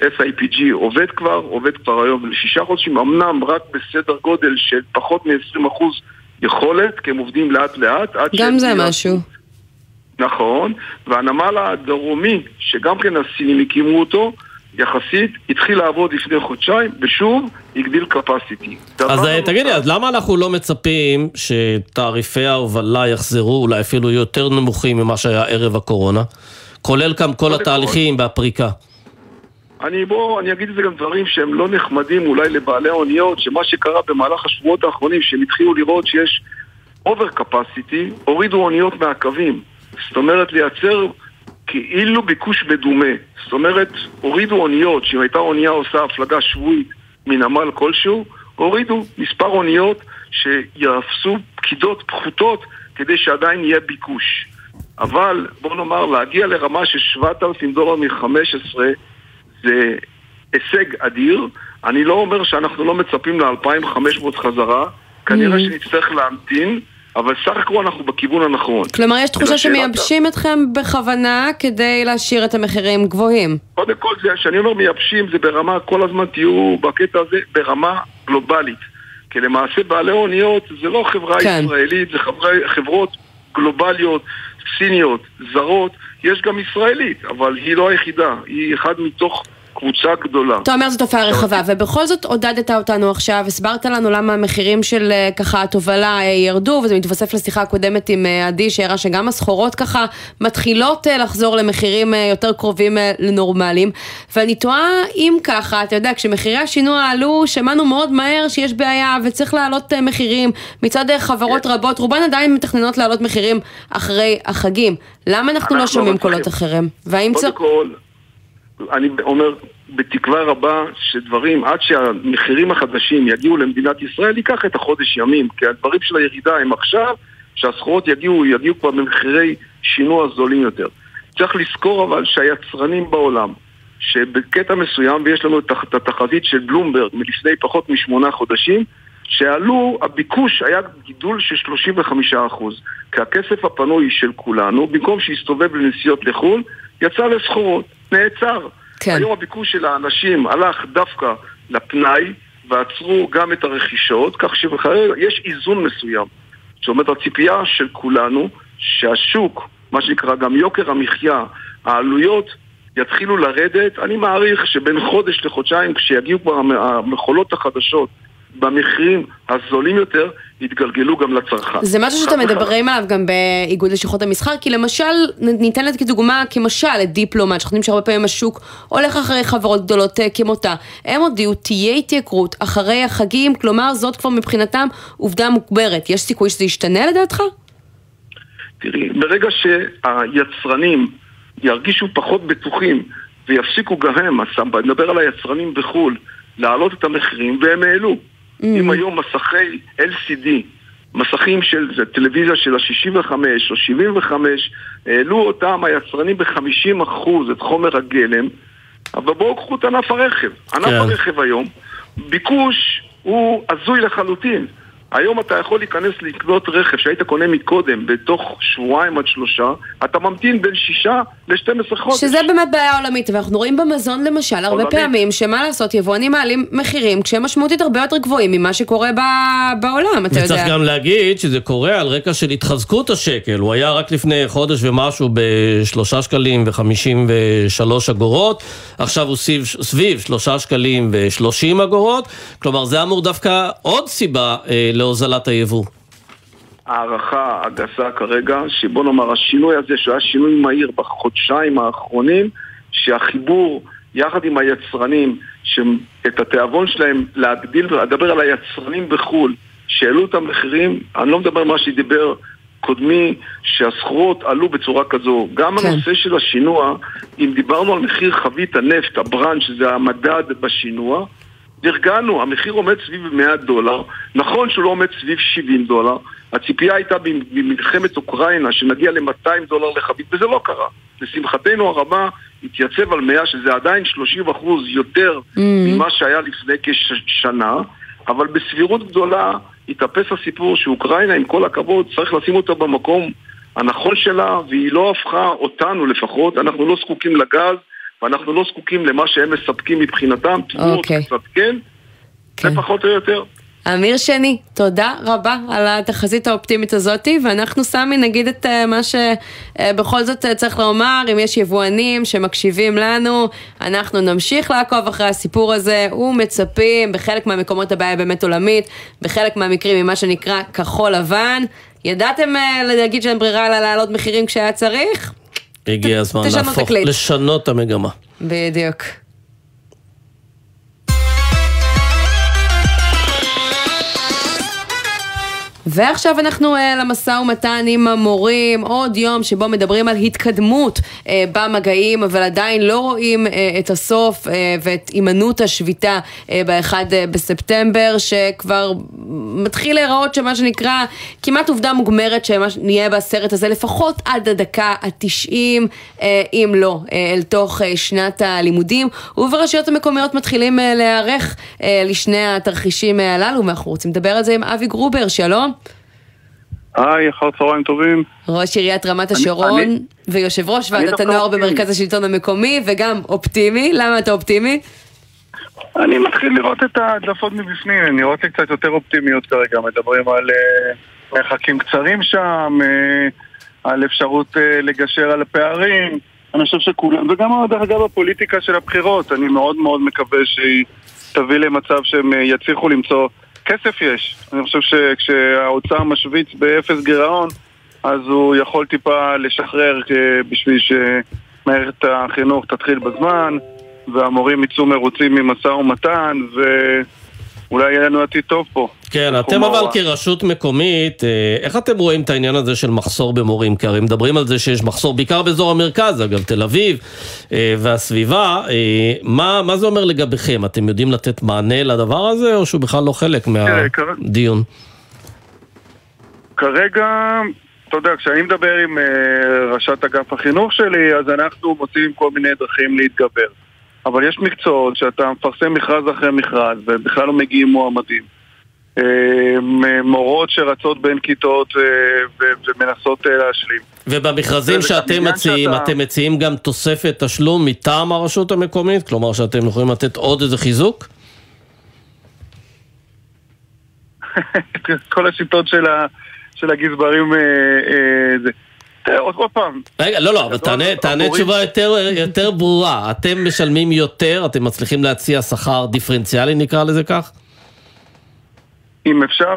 SIPG, עובד כבר, עובד כבר היום לשישה חודשים, אמנם רק בסדר גודל של פחות מ-20% יכולת, כי הם עובדים לאט לאט. גם זה משהו. נכון, והנמל הדרומי, שגם כן הסינים הקימו אותו, יחסית התחיל לעבוד לפני חודשיים, ושוב הגדיל capacity. אז אה, תגיד לי, אז למה אנחנו לא מצפים שתעריפי ההובלה יחזרו אולי אפילו יותר נמוכים ממה שהיה ערב הקורונה? כולל כאן כל התהליכים והפריקה. אני בוא, אני אגיד את זה גם דברים שהם לא נחמדים אולי לבעלי האוניות, שמה שקרה במהלך השבועות האחרונים, שהם התחילו לראות שיש אובר קפסיטי, הורידו אוניות מהקווים. זאת אומרת, לייצר כאילו ביקוש מדומה. זאת אומרת, הורידו אוניות, שאם הייתה אונייה עושה הפלגה שבועית מנמל כלשהו, הורידו מספר אוניות שיאפסו פקידות פחותות כדי שעדיין יהיה ביקוש. אבל בוא נאמר, להגיע לרמה של 7,000 דולר מ-15 זה הישג אדיר. אני לא אומר שאנחנו לא מצפים ל-2,500 חזרה, כנראה mm-hmm. שנצטרך להמתין. אבל סך הכל אנחנו בכיוון הנכון. כלומר, יש תחושה שמייבשים אתכם בכוונה כדי להשאיר את המחירים גבוהים. קודם כל, כשאני אומר מייבשים, זה ברמה, כל הזמן תהיו בקטע הזה, ברמה גלובלית. כי למעשה בעלי אוניות זה לא חברה כן. ישראלית, זה חברי, חברות גלובליות, סיניות, זרות, יש גם ישראלית, אבל היא לא היחידה, היא אחד מתוך קבוצה גדולה. אתה אומר זו תופעה רחבה, ובכל זאת עודדת אותנו עכשיו, הסברת לנו למה המחירים של אה, ככה התובלה אה, ירדו, וזה מתווסף לשיחה הקודמת עם אה, עדי, שהראה שגם הסחורות ככה מתחילות לחזור למחירים יותר קרובים לנורמליים. ואני תוהה אם ככה, אתה יודע, כשמחירי השינוע עלו, שמענו מאוד מהר שיש בעיה וצריך להעלות מחירים מצד חברות כן. רבות, רובן עדיין מתכננות להעלות מחירים אחרי החגים. למה אנחנו לא שומעים קולות אחרים? והאם צריך... קודם כל... אני אומר בתקווה רבה שדברים, עד שהמחירים החדשים יגיעו למדינת ישראל, ייקח את החודש ימים, כי הדברים של הירידה הם עכשיו, שהסחורות יגיעו, יגיעו כבר במחירי שינוע זולים יותר. צריך לזכור אבל שהיצרנים בעולם, שבקטע מסוים, ויש לנו את התחזית של בלומברג מלפני פחות משמונה חודשים, שעלו, הביקוש היה גידול של 35%, כי הכסף הפנוי של כולנו, במקום שיסתובב לנסיעות לחו"ל, יצא לסחורות. נעצר. כן. היום הביקוש של האנשים הלך דווקא לפנאי, ועצרו גם את הרכישות, כך שיש איזון מסוים. זאת אומרת, הציפייה של כולנו, שהשוק, מה שנקרא גם יוקר המחיה, העלויות יתחילו לרדת, אני מעריך שבין חודש לחודשיים, כשיגיעו כבר המכולות החדשות במחירים הזולים יותר, יתגלגלו גם לצרכן. זה משהו שאתם מדברים עליו גם באיגוד לשכות המסחר, כי למשל, ניתן לזה כדוגמה, כמשל, את דיפלומט, שאנחנו יודעים שהרבה פעמים השוק הולך אחרי חברות גדולות אה, כמותה. הם הודיעו, תהיה התייקרות אחרי החגים, כלומר, זאת כבר מבחינתם עובדה מוגברת. יש סיכוי שזה ישתנה לדעתך? תראי, ברגע שהיצרנים ירגישו פחות בטוחים ויפסיקו גם הם, אני מדבר על היצרנים בחו"ל, להעלות את המחירים, והם העלו. Mm-hmm. אם היום מסכי LCD, מסכים של טלוויזיה של ה-65 או 75, העלו אותם היצרנים ב-50% את חומר הגלם, אבל בואו קחו את ענף הרכב. ענף כן. הרכב היום, ביקוש הוא הזוי לחלוטין. היום אתה יכול להיכנס לקנות רכב שהיית קונה מקודם בתוך שבועיים עד שלושה, אתה ממתין בין שישה ל-12 חודש. שזה באמת בעיה עולמית, ואנחנו רואים במזון למשל הרבה עולמית. פעמים שמה לעשות, יבואנים מעלים מחירים כשהם משמעותית הרבה יותר גבוהים ממה שקורה ב- בעולם, אתה יודע. וצריך גם להגיד שזה קורה על רקע של התחזקות השקל, הוא היה רק לפני חודש ומשהו בשלושה שקלים וחמישים ושלוש אגורות, עכשיו הוא סביב, סביב שלושה שקלים ושלושים אגורות, כלומר זה אמור דווקא עוד סיבה אה, להוזלת היבוא? הערכה הגסה כרגע, שבוא נאמר השינוי הזה, שהוא היה שינוי מהיר בחודשיים האחרונים, שהחיבור יחד עם היצרנים, שאת התיאבון שלהם להגדיל, לדבר על היצרנים בחו"ל, שהעלו את המחירים, אני לא מדבר על מה שדיבר קודמי, שהסחורות עלו בצורה כזו. גם כן. הנושא של השינוע, אם דיברנו על מחיר חבית הנפט, הברנט, שזה המדד בשינוע, נרגענו, המחיר עומד סביב 100 דולר, נכון שהוא לא עומד סביב 70 דולר, הציפייה הייתה במלחמת אוקראינה שנגיע ל-200 דולר לחבית, וזה לא קרה. לשמחתנו הרבה התייצב על 100, שזה עדיין 30 אחוז יותר mm-hmm. ממה שהיה לפני כשנה, אבל בסבירות גדולה התאפס הסיפור שאוקראינה, עם כל הכבוד, צריך לשים אותה במקום הנכון שלה, והיא לא הפכה אותנו לפחות, אנחנו לא זקוקים לגז, ואנחנו לא זקוקים למה שהם מספקים מבחינתם, תמורות okay. אוקיי. קצת כן, כן, זה פחות או יותר. אמיר שני, תודה רבה על התחזית האופטימית הזאתי, ואנחנו סמי נגיד את אה, מה שבכל זאת אה, צריך לומר, אם יש יבואנים שמקשיבים לנו, אנחנו נמשיך לעקוב אחרי הסיפור הזה, ומצפים, בחלק מהמקומות הבעיה באמת עולמית, בחלק מהמקרים ממה שנקרא כחול לבן. ידעתם אה, להגיד שאין ברירה אלא להעלות מחירים כשהיה צריך? הגיע הזמן להפוך, לשנות את המגמה. בדיוק. ועכשיו אנחנו uh, למשא ומתן עם המורים, עוד יום שבו מדברים על התקדמות uh, במגעים, אבל עדיין לא רואים uh, את הסוף uh, ואת הימנעות השביתה uh, ב-1 uh, בספטמבר, שכבר מתחיל להיראות שמה שנקרא כמעט עובדה מוגמרת שנהיה בסרט הזה לפחות עד הדקה ה-90, uh, אם לא, uh, אל תוך uh, שנת הלימודים, וברשויות המקומיות מתחילים uh, להיערך uh, לשני התרחישים הללו, ואנחנו רוצים לדבר על זה עם אבי גרובר, שלום. היי, אחר צהריים טובים. ראש עיריית רמת השרון אני, ויושב ראש ועדת הנוער אופטימי. במרכז השלטון המקומי וגם אופטימי, למה אתה אופטימי? אני מתחיל לראות את ההדלפות מבפנים, אני רואה קצת יותר אופטימיות כרגע, מדברים על uh, מרחקים קצרים שם, uh, על אפשרות uh, לגשר על הפערים, אני חושב שכולם, וגם דרך אגב הפוליטיקה של הבחירות, אני מאוד מאוד מקווה שהיא תביא למצב שהם יצליחו למצוא כסף יש. אני חושב שכשהאוצר משוויץ באפס גירעון, אז הוא יכול טיפה לשחרר בשביל שמערכת החינוך תתחיל בזמן, והמורים יצאו מרוצים ממשא ומתן, ו... אולי יהיה לנו עתיד טוב פה. כן, אתם אבל כרשות מקומית, אה, איך אתם רואים את העניין הזה של מחסור במורים? כי הרי מדברים על זה שיש מחסור בעיקר באזור המרכז, אגב, תל אביב אה, והסביבה. אה, מה, מה זה אומר לגביכם? אתם יודעים לתת מענה לדבר הזה, או שהוא בכלל לא חלק מהדיון? כרגע, אתה יודע, כשאני מדבר עם ראשת אגף החינוך שלי, אז אנחנו מוצאים כל מיני דרכים להתגבר. אבל יש מקצועות שאתה מפרסם מכרז אחרי מכרז ובכלל לא מגיעים מועמדים. אה, מורות שרצות בין כיתות אה, ומנסות אה, להשלים. ובמכרזים שאתם מציעים, שאתה... אתם מציעים גם תוספת תשלום מטעם הרשות המקומית? כלומר שאתם יכולים לתת עוד איזה חיזוק? כל השיטות של הגזברים זה. עוד פעם. רגע, לא, לא, אבל תענה תשובה יותר ברורה. אתם משלמים יותר, אתם מצליחים להציע שכר דיפרנציאלי, נקרא לזה כך? אם אפשר,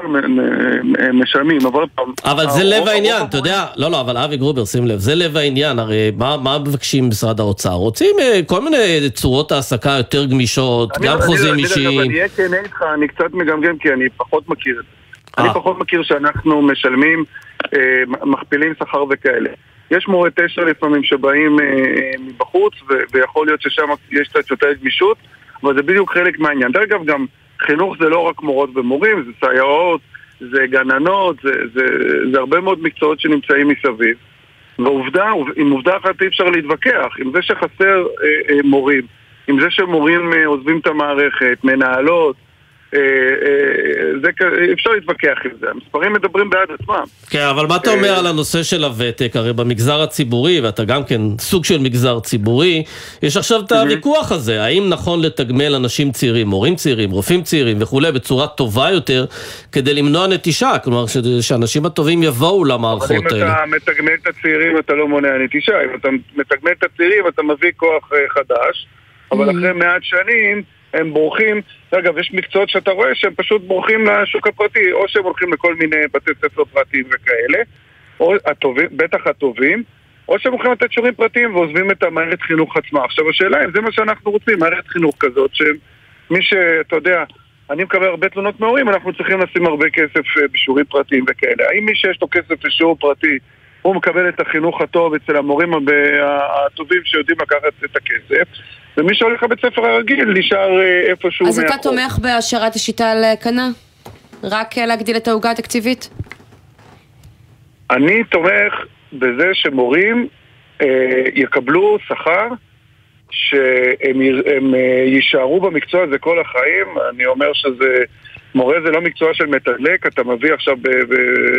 משלמים, אבל. אבל זה לב העניין, אתה יודע, לא, לא, אבל אבי גרובר, שים לב, זה לב העניין, הרי מה מבקשים משרד האוצר? רוצים אה, כל מיני צורות העסקה יותר גמישות, גם חוזים אישיים. אני אהיה כן איתך, אני קצת מגמגם כי אני פחות מכיר את זה. אני אה. פחות מכיר שאנחנו משלמים, אה, מכפילים שכר וכאלה. יש מורי תשע לפעמים שבאים אה, אה, מבחוץ, ויכול להיות ששם יש קצת יותר גמישות, אבל זה בדיוק חלק מהעניין. דרך אגב, גם חינוך זה לא רק מורות ומורים, זה סייעות, זה גננות, זה, זה, זה הרבה מאוד מקצועות שנמצאים מסביב. ועובדה, עם עובדה אחת אי אפשר להתווכח, עם זה שחסר אה, אה, מורים, עם זה שמורים אה, עוזבים את המערכת, מנהלות, אה, אה, זה, כ- אפשר להתווכח עם זה, המספרים מדברים בעד עצמם. כן, אבל מה אתה אומר על הנושא של הוותק? הרי במגזר הציבורי, ואתה גם כן סוג של מגזר ציבורי, יש עכשיו את הוויכוח הזה, האם נכון לתגמל אנשים צעירים, מורים צעירים, רופאים צעירים וכולי, בצורה טובה יותר, כדי למנוע נטישה, כלומר שאנשים הטובים יבואו אבל אם למערכות האלה. אתה מתגמל את הצעירים אתה לא מונע נטישה, אם אתה מתגמל את הצעירים אתה מביא כוח אה, חדש, אבל אחרי מעט שנים הם בורחים, אגב יש מקצועות שאתה רואה שהם פשוט בורחים לשוק הפרטי, או שהם הולכים לכל מיני בתי ספר פרטיים וכאלה, או הטובים, בטח הטובים, או שהם הולכים לתת שיעורים פרטיים ועוזבים את המערכת חינוך עצמה. עכשיו השאלה אם זה מה שאנחנו רוצים, מערכת חינוך כזאת, שמי שאתה יודע, אני מקבל הרבה תלונות מהורים, אנחנו צריכים לשים הרבה כסף אה, בשיעורים פרטיים וכאלה. האם מי שיש לו כסף לשיעור פרטי, הוא מקבל את החינוך הטוב אצל המורים הטובים שיודעים לקחת את הכסף, ומי שהולך לבית ספר הרגיל נשאר אה, איפשהו אז אתה מאחור. תומך בהשארת השיטה על כנה? רק אה, להגדיל את העוגה התקציבית? אני תומך בזה שמורים אה, יקבלו שכר שהם הם, אה, יישארו במקצוע הזה כל החיים. אני אומר שזה... מורה זה לא מקצוע של מתדלק, אתה מביא עכשיו,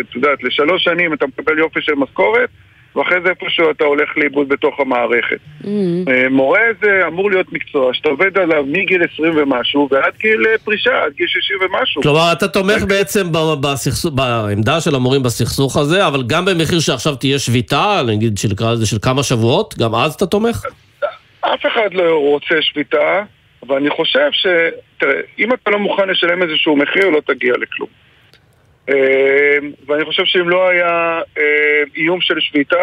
את יודעת, לשלוש שנים אתה מקבל יופי של משכורת, ואחרי זה איפשהו אתה הולך לאיבוד בתוך המערכת. אה, מורה זה אמור להיות מקצוע שאתה עובד עליו מגיל 20 ומשהו ועד גיל אה, פרישה, עד גיל 60 ומשהו. כלומר, אתה תומך בעצם ב- בסכסוך- בעמדה של המורים בסכסוך הזה, אבל גם במחיר שעכשיו תהיה שביתה, נגיד לזה של כמה שבועות, גם אז אתה תומך? אף אחד לא רוצה שביתה, אבל אני חושב ש... תראה, אם אתה לא מוכן לשלם איזשהו מחיר, לא תגיע לכלום. אה, ואני חושב שאם לא היה אה, איום של שביתה,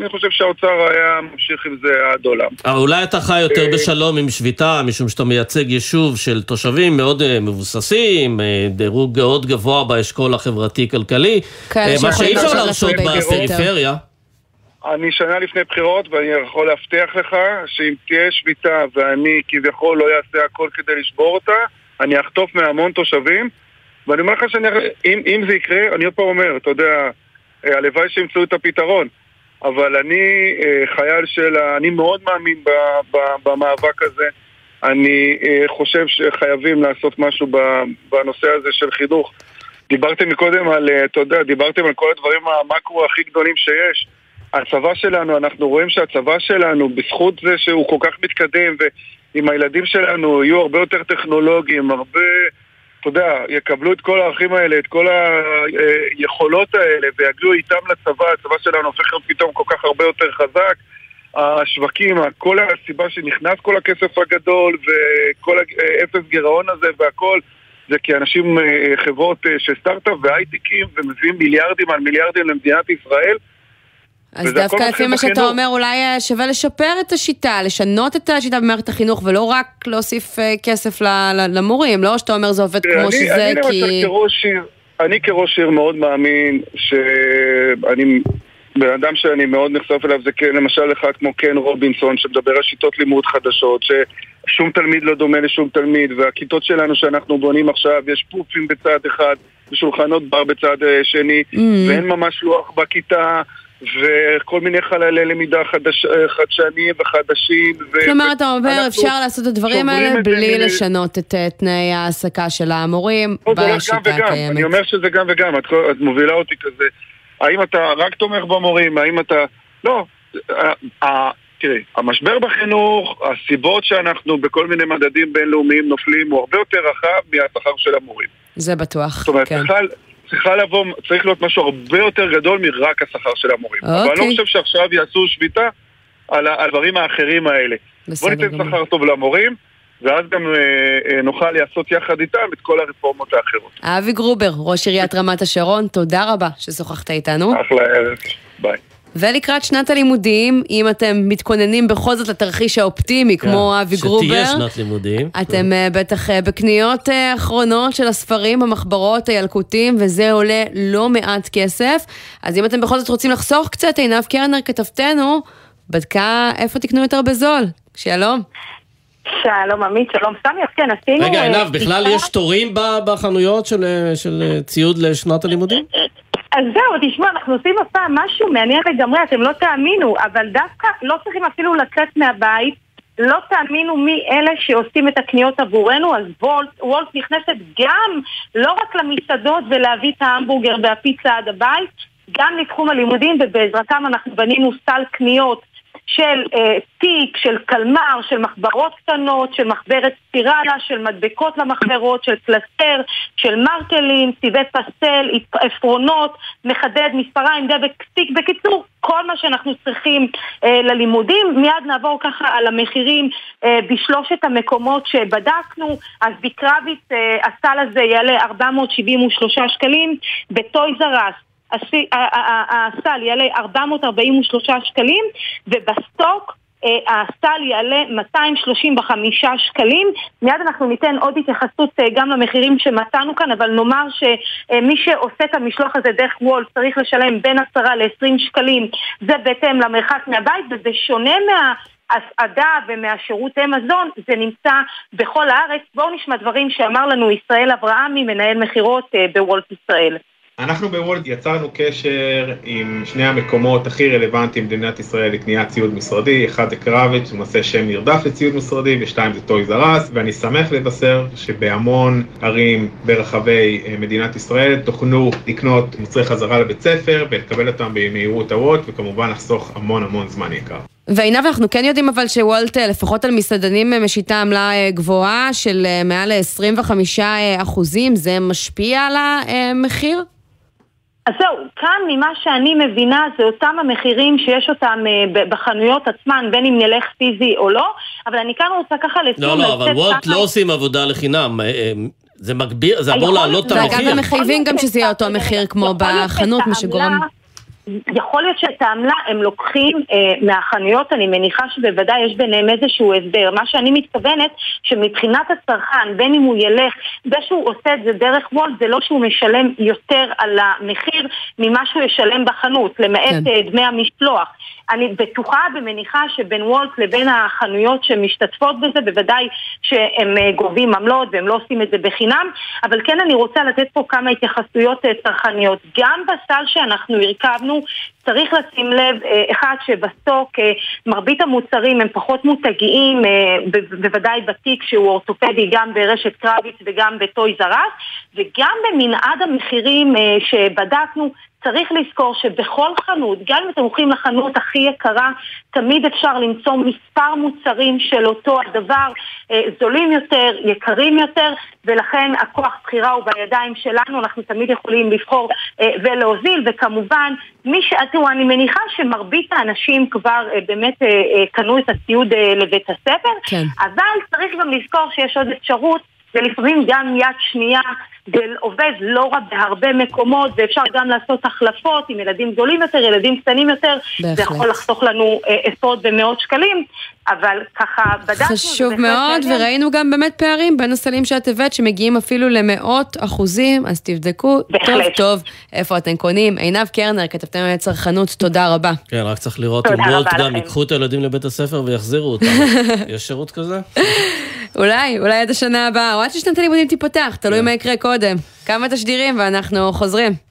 אני חושב שהאוצר היה ממשיך עם זה עד עולם. אבל אולי אתה חי יותר אה, בשלום עם שביתה, משום שאתה מייצג יישוב של תושבים מאוד אה, מבוססים, אה, דירוג מאוד גבוה באשכול החברתי-כלכלי, אה, מה שאי אפשר להרשות. בפריפריה. אני שנה לפני בחירות, ואני יכול להבטיח לך שאם תהיה שביתה ואני כביכול לא אעשה הכל כדי לשבור אותה, אני אחטוף מהמון תושבים, ואני אומר לך שאם אם זה יקרה, אני עוד פעם אומר, אתה יודע, אה, הלוואי שימצאו את הפתרון, אבל אני אה, חייל של ה... אני מאוד מאמין ב, ב, במאבק הזה. אני אה, חושב שחייבים לעשות משהו בנושא הזה של חינוך. דיברתם מקודם על, אתה יודע, דיברתם על כל הדברים המקרו הכי גדולים שיש. הצבא שלנו, אנחנו רואים שהצבא שלנו, בזכות זה שהוא כל כך מתקדם, ועם הילדים שלנו יהיו הרבה יותר טכנולוגיים, הרבה, אתה יודע, יקבלו את כל הערכים האלה, את כל היכולות האלה, ויגיעו איתם לצבא, הצבא שלנו הופך להיות פתאום כל כך הרבה יותר חזק. השווקים, כל הסיבה שנכנס כל הכסף הגדול וכל האפס גירעון הזה והכל זה כי אנשים, אה, חברות אה, של סטארט-אפ והייטקים ומביאים מיליארדים על מיליארדים למדינת ישראל אז דווקא לפי מה שאתה. אומר, אולי אה, שווה לשפר את השיטה, לשנות את השיטה במערכת החינוך, ולא רק להוסיף אה, כסף למורים, לא שאתה אומר זה עובד כמו אני, שזה, אני כי... אני כראש עיר מאוד מאמין שאני, בן אדם שאני מאוד נחשף אליו זה כן, למשל אחד כמו קן רובינסון שמדבר על שיטות לימוד חדשות, ששום תלמיד לא דומה לשום תלמיד, והכיתות שלנו שאנחנו בונים עכשיו, יש פופים בצד אחד ושולחנות בר בצד אה, שני, Mm. ואין ממש לוח בכיתה. וכל מיני חללי למידה חדש, אה, חדשניים וחדשים. ו- כלומר, אתה אומר, אפשר לעשות את הדברים האלה בלי מ- לשנות את אה, תנאי ההעסקה של המורים לא, בשיטה וגם. הקיימת. אני אומר שזה גם וגם, את, את מובילה אותי כזה. האם אתה רק תומך במורים? האם אתה... לא. תראי, המשבר בחינוך, הסיבות שאנחנו בכל מיני מדדים בינלאומיים נופלים, הוא הרבה יותר רחב מהשכר של המורים. זה בטוח, זאת אומרת, כן. צריכה, צריכה לבוא, צריך להיות משהו הרבה יותר גדול מרק השכר של המורים. אבל אני לא אוקיי. חושב שעכשיו יעשו שביתה על הדברים האחרים האלה. בוא ניתן. שכר טוב למורים, ואז גם אה, אה, נוכל לעשות יחד איתם את כל הרפורמות האחרות. אבי גרובר, ראש עיריית רמת השרון, תודה רבה ששוחחת איתנו. אחלה ערב, ביי. ולקראת שנת הלימודים, אם אתם מתכוננים בכל זאת לתרחיש האופטימי, כן, כמו אבי גרובר, שתהיה שנת לימודים. אתם אה, בטח אה, בקניות אה, אחרונות של הספרים במחברות הילקוטים, וזה עולה לא מעט כסף. אז אם אתם בכל זאת רוצים לחסוך קצת, עינב קרנר, כתבתנו, בדקה איפה תקנו יותר בזול. שלום. שלום עמית, שלום סמי, אז כן, עשינו... רגע, עינב, בכלל יש תורים בחנויות של, של ציוד לשנת הלימודים? אז זהו, תשמע, אנחנו עושים הפעם משהו מעניין לגמרי, אתם לא תאמינו, אבל דווקא לא צריכים אפילו לצאת מהבית, לא תאמינו מי אלה שעושים את הקניות עבורנו, אז וולט, וולט נכנסת גם, לא רק למסעדות ולהביא את ההמבורגר והפיצה עד הבית, גם לתחום הלימודים, ובעזרתם אנחנו בנינו סל קניות של אה, תיק, של קלמר, של מחברות קטנות, של מחברת ספירלה, של מדבקות למחברות, של קלסתר, של מרקלים, צבעי פסטל, עפרונות, מחדד, מספריים, דבק, סטיק, בקיצור, כל מה שאנחנו צריכים אה, ללימודים. מיד נעבור ככה על המחירים אה, בשלושת המקומות שבדקנו. אז בקרביץ אה, הסל הזה יעלה 473 שקלים, בטויז הסל יעלה 443 שקלים, ובסטוק אה, הסל יעלה 235 שקלים. מיד אנחנו ניתן עוד התייחסות אה, גם למחירים שמצאנו כאן, אבל נאמר שמי שעושה את המשלוח הזה דרך וולט צריך לשלם בין 10 ל-20 שקלים, זה בהתאם למרחק מהבית, וזה שונה מה... הסעדה ומהשירותי מזון, זה נמצא בכל הארץ. בואו נשמע דברים שאמר לנו ישראל אברהמי, מנהל מכירות אה, בוולט ישראל. אנחנו בוולט יצרנו קשר עם שני המקומות הכי רלוונטיים במדינת ישראל לקניית ציוד משרדי, אחד זה קרביץ, למעשה שם נרדף לציוד משרדי, ושתיים זה Toys R Us, ואני שמח לבשר שבהמון ערים ברחבי אה, מדינת ישראל תוכלו לקנות מוצרי חזרה לבית ספר ולקבל אותם במהירות הוולט, וכמובן לחסוך המון המון זמן יקר. ועינב, אנחנו כן יודעים אבל שוולט, אה, לפחות על מסעדנים, אה, משיתה עמלה גבוהה של מעל ל-25 אחוזים, זה משפיע על המחיר? אז זהו, כאן ממה שאני מבינה זה אותם המחירים שיש אותם אה, בחנויות עצמן, בין אם נלך פיזי או לא, אבל אני כאן רוצה ככה לסיום... לא, לא, אבל וולט לא עושים עבודה לחינם. אה, אה, זה מגביר, זה אמור להעלות את המחיר. ואגב, הם מחייבים גם שזה יהיה אותו מחיר כמו בחנות, מה שגורם... יכול להיות שאת העמלה הם לוקחים אה, מהחנויות, אני מניחה שבוודאי יש ביניהם איזשהו הסדר. מה שאני מתכוונת, שמבחינת הצרכן, בין אם הוא ילך, זה שהוא עושה את זה דרך וולט, זה לא שהוא משלם יותר על המחיר ממה שהוא ישלם בחנות, למעט כן. אה, דמי המשלוח. אני בטוחה ומניחה שבין וולט לבין החנויות שמשתתפות בזה, בוודאי שהם אה, גובים עמלות והם לא עושים את זה בחינם, אבל כן אני רוצה לתת פה כמה התייחסויות אה, צרכניות. גם בסל שאנחנו הרכבנו, צריך לשים לב, אה, אחד, שבסטוק מרבית המוצרים הם פחות מותגיים, בוודאי בתיק שהוא אורתופדי גם ברשת קרביץ וגם בטויז אר אס, וגם במנעד המחירים שבדקנו, צריך לזכור שבכל חנות, גם אם אתם הולכים לחנות הכי יקרה, תמיד אפשר למצוא מספר מוצרים של אותו הדבר, אה, זולים יותר, יקרים יותר, ולכן הכוח בחירה הוא בידיים שלנו, אנחנו תמיד יכולים לבחור אה, ולהוזיל, וכמובן, מי ש... תראו, אני מניחה שמרבית האנשים כבר אה, באמת קנו את הציוד לבית הספר, כן. אבל צריך גם לזכור שיש עוד אפשרות, ולפעמים גם יד שנייה זה עובד לא רע בהרבה מקומות, ואפשר גם לעשות החלפות עם ילדים גדולים יותר, ילדים קטנים יותר, זה בהחלט. יכול לחסוך לנו אה, עשרות ומאות שקלים, אבל ככה בדקנו... חשוב מאוד, מעניין. וראינו גם באמת פערים בין הסלים שאת הבאת, שמגיעים אפילו למאות אחוזים, אז תבדקו טוב בהחלט. טוב איפה אתם קונים. עינב קרנר, כתבתם על צרכנות, תודה רבה. כן, רק צריך לראות אם תודה וולט גם. ייקחו את הילדים לבית הספר ויחזירו אותם. יש שירות כזה? אולי, אולי עד השנה הבאה, או עד ששנת הלימודים תיפתח, תלוי מה יקרה קודם. כמה תשדירים ואנחנו חוזרים.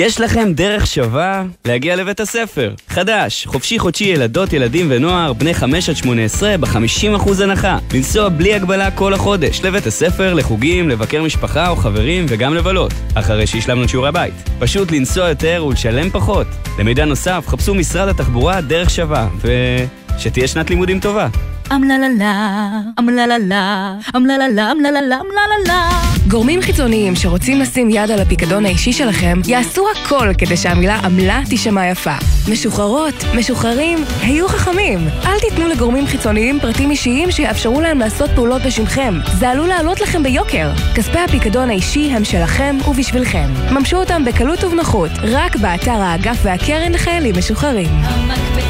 יש לכם דרך שווה להגיע לבית הספר. חדש, חופשי חודשי ילדות, ילדים ונוער, בני 5 עד 18, ב-50% הנחה. לנסוע בלי הגבלה כל החודש, לבית הספר, לחוגים, לבקר משפחה או חברים וגם לבלות. אחרי שהשלמנו את שיעורי הבית. פשוט לנסוע יותר ולשלם פחות. למידע נוסף, חפשו משרד התחבורה דרך שווה, ו... שתהיה שנת לימודים טובה. אמללה, אמללה, אמללה, אמללה, אמללה. גורמים חיצוניים שרוצים לשים יד על הפיקדון האישי שלכם, יעשו הכל כדי שהמילה עמלה תישמע יפה. משוחררות, משוחררים, היו חכמים. אל תיתנו לגורמים חיצוניים פרטים אישיים שיאפשרו להם לעשות פעולות בשמכם. זה עלול לעלות לכם ביוקר. כספי הפיקדון האישי הם שלכם ובשבילכם. ממשו אותם בקלות ובנוחות, רק באתר האגף והקרן לחיילים משוחררים. המקפצה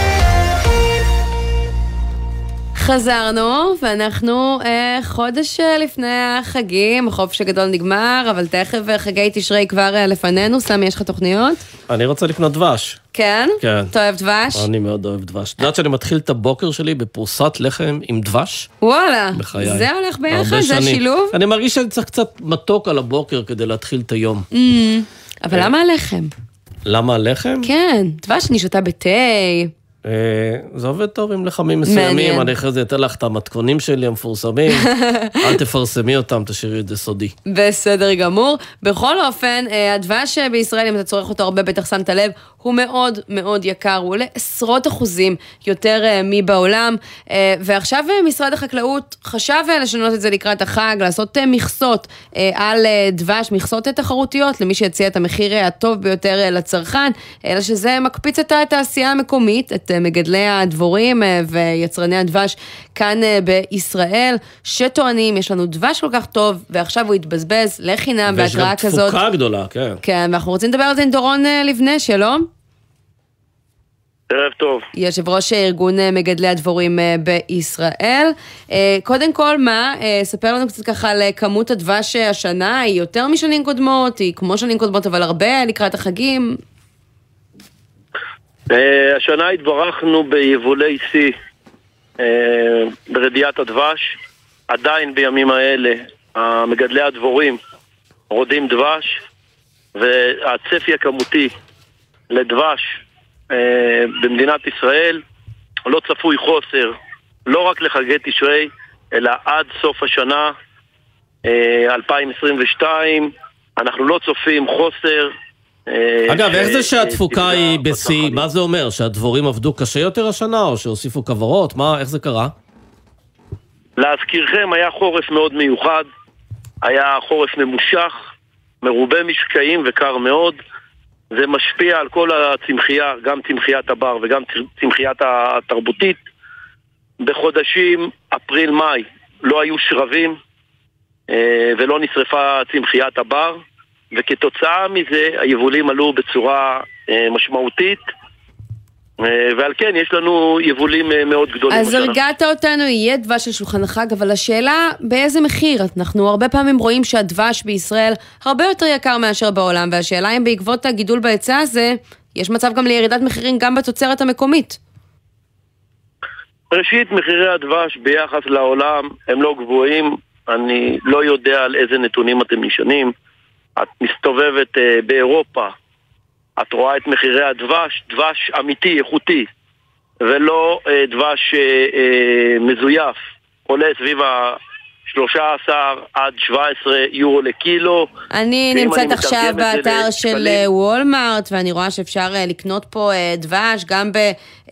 חזרנו, ואנחנו אה, חודש אה, לפני החגים, החופש הגדול נגמר, אבל תכף אה, חגי תשרי כבר אה, לפנינו. סמי, יש לך תוכניות? אני רוצה לקנות דבש. כן? כן. אתה אוהב דבש? אני מאוד אוהב דבש. את יודעת שאני מתחיל את הבוקר שלי בפרוסת לחם עם דבש? וואלה, בחיי. זה הולך ביחד? זה. שילוב? אני מרגיש שאני צריך קצת מתוק על הבוקר כדי להתחיל את היום. Mm, אבל כן. למה הלחם? למה הלחם? כן, דבש אני שותה בתה. אה, זה עובד טוב עם לחמים מסוימים, מעניין. אני אחרי זה אתן לך את המתכונים שלי המפורסמים, אל תפרסמי אותם, תשאירי את זה סודי. בסדר גמור. בכל אופן, אה, הדבש בישראל, אם אתה צורך אותו הרבה, בטח שמת לב, הוא מאוד מאוד יקר, הוא עולה עשרות אחוזים יותר אה, מבעולם. אה, ועכשיו אה, משרד החקלאות חשב לשנות את זה לקראת החג, לעשות מכסות על דבש, מכסות תחרותיות למי שיציע את המחיר הטוב ביותר לצרכן, אלא שזה מקפיץ את התעשייה המקומית, את מגדלי הדבורים ויצרני הדבש כאן בישראל, שטוענים, יש לנו דבש כל כך טוב, ועכשיו הוא יתבזבז לחינם ויש גם בהתראה כזאת. תפוקה גדולה, כן. כן, ואנחנו רוצים לדבר על זה עם דורון לבנה, שלום. ערב טוב. יושב ראש ארגון אה, מגדלי הדבורים אה, בישראל. אה, קודם כל, מה, אה, ספר לנו קצת ככה על אה, כמות הדבש אה, השנה, היא יותר משנים קודמות, היא כמו שנים קודמות, אבל הרבה לקראת החגים. אה, השנה התברכנו ביבולי שיא אה, ברדיעת הדבש. עדיין בימים האלה המגדלי הדבורים רודים דבש והצפי הכמותי לדבש אה, במדינת ישראל לא צפוי חוסר, לא רק לחגי תשרי, אלא עד סוף השנה אה, 2022. אנחנו לא צופים חוסר. אה, אגב, איך זה שהתפוקה היא בשיא? מה זה אומר? שהדבורים עבדו קשה יותר השנה, או שהוסיפו כוורות? מה, איך זה קרה? להזכירכם, היה חורף מאוד מיוחד, היה חורף ממושך, מרובה משקעים וקר מאוד. זה משפיע על כל הצמחייה, גם צמחיית הבר וגם צמחיית התרבותית. בחודשים אפריל-מאי לא היו שבבים אה, ולא נשרפה צמחיית הבר, וכתוצאה מזה היבולים עלו בצורה אה, משמעותית. אה, ועל כן יש לנו יבולים אה, מאוד גדולים. אז. הרגעת אותנו, יהיה דבש על שולחן החג, אבל השאלה באיזה מחיר? אנחנו הרבה פעמים רואים שהדבש בישראל הרבה יותר יקר מאשר בעולם, והשאלה אם בעקבות הגידול בהיצע הזה, יש מצב גם לירידת מחירים גם בתוצרת המקומית. ראשית, מחירי הדבש ביחס לעולם הם לא גבוהים. אני לא יודע על איזה נתונים אתם נשענים. את מסתובבת אה, באירופה, את רואה את מחירי הדבש, דבש אמיתי, איכותי, ולא אה, דבש אה, אה, מזויף. עולה סביב ה-13 עד 17 יורו לקילו. אני נמצאת אני עכשיו באתר של אה, וולמארט, ואני רואה שאפשר אה, לקנות פה אה, דבש גם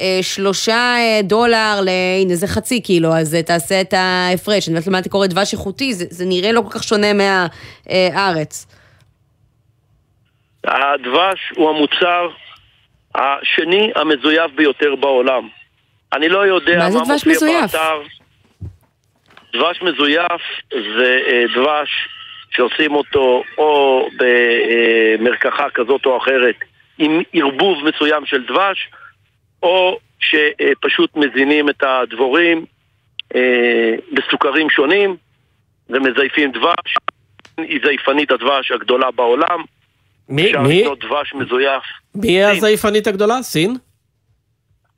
בשלושה דולר, ל- הנה זה חצי קילו, אז תעשה את ההפרש. אני יודעת למה אתה קורא דבש איכותי, זה, זה נראה לא כל כך שונה מהארץ. הדבש הוא המוצר השני המזויף ביותר בעולם. אני לא יודע מה מה, דבש מופיע מזויף? באתר. דבש מזויף זה אה, דבש שעושים אותו או במרקחה כזאת או אחרת עם ערבוב מסוים של דבש, או שפשוט מזינים את הדבורים אה, בסוכרים שונים ומזייפים דבש. היא זייפנית הדבש הגדולה בעולם. מי? אפשר מי? לקנות דבש מזויף. מי הזייפנית הגדולה? סין?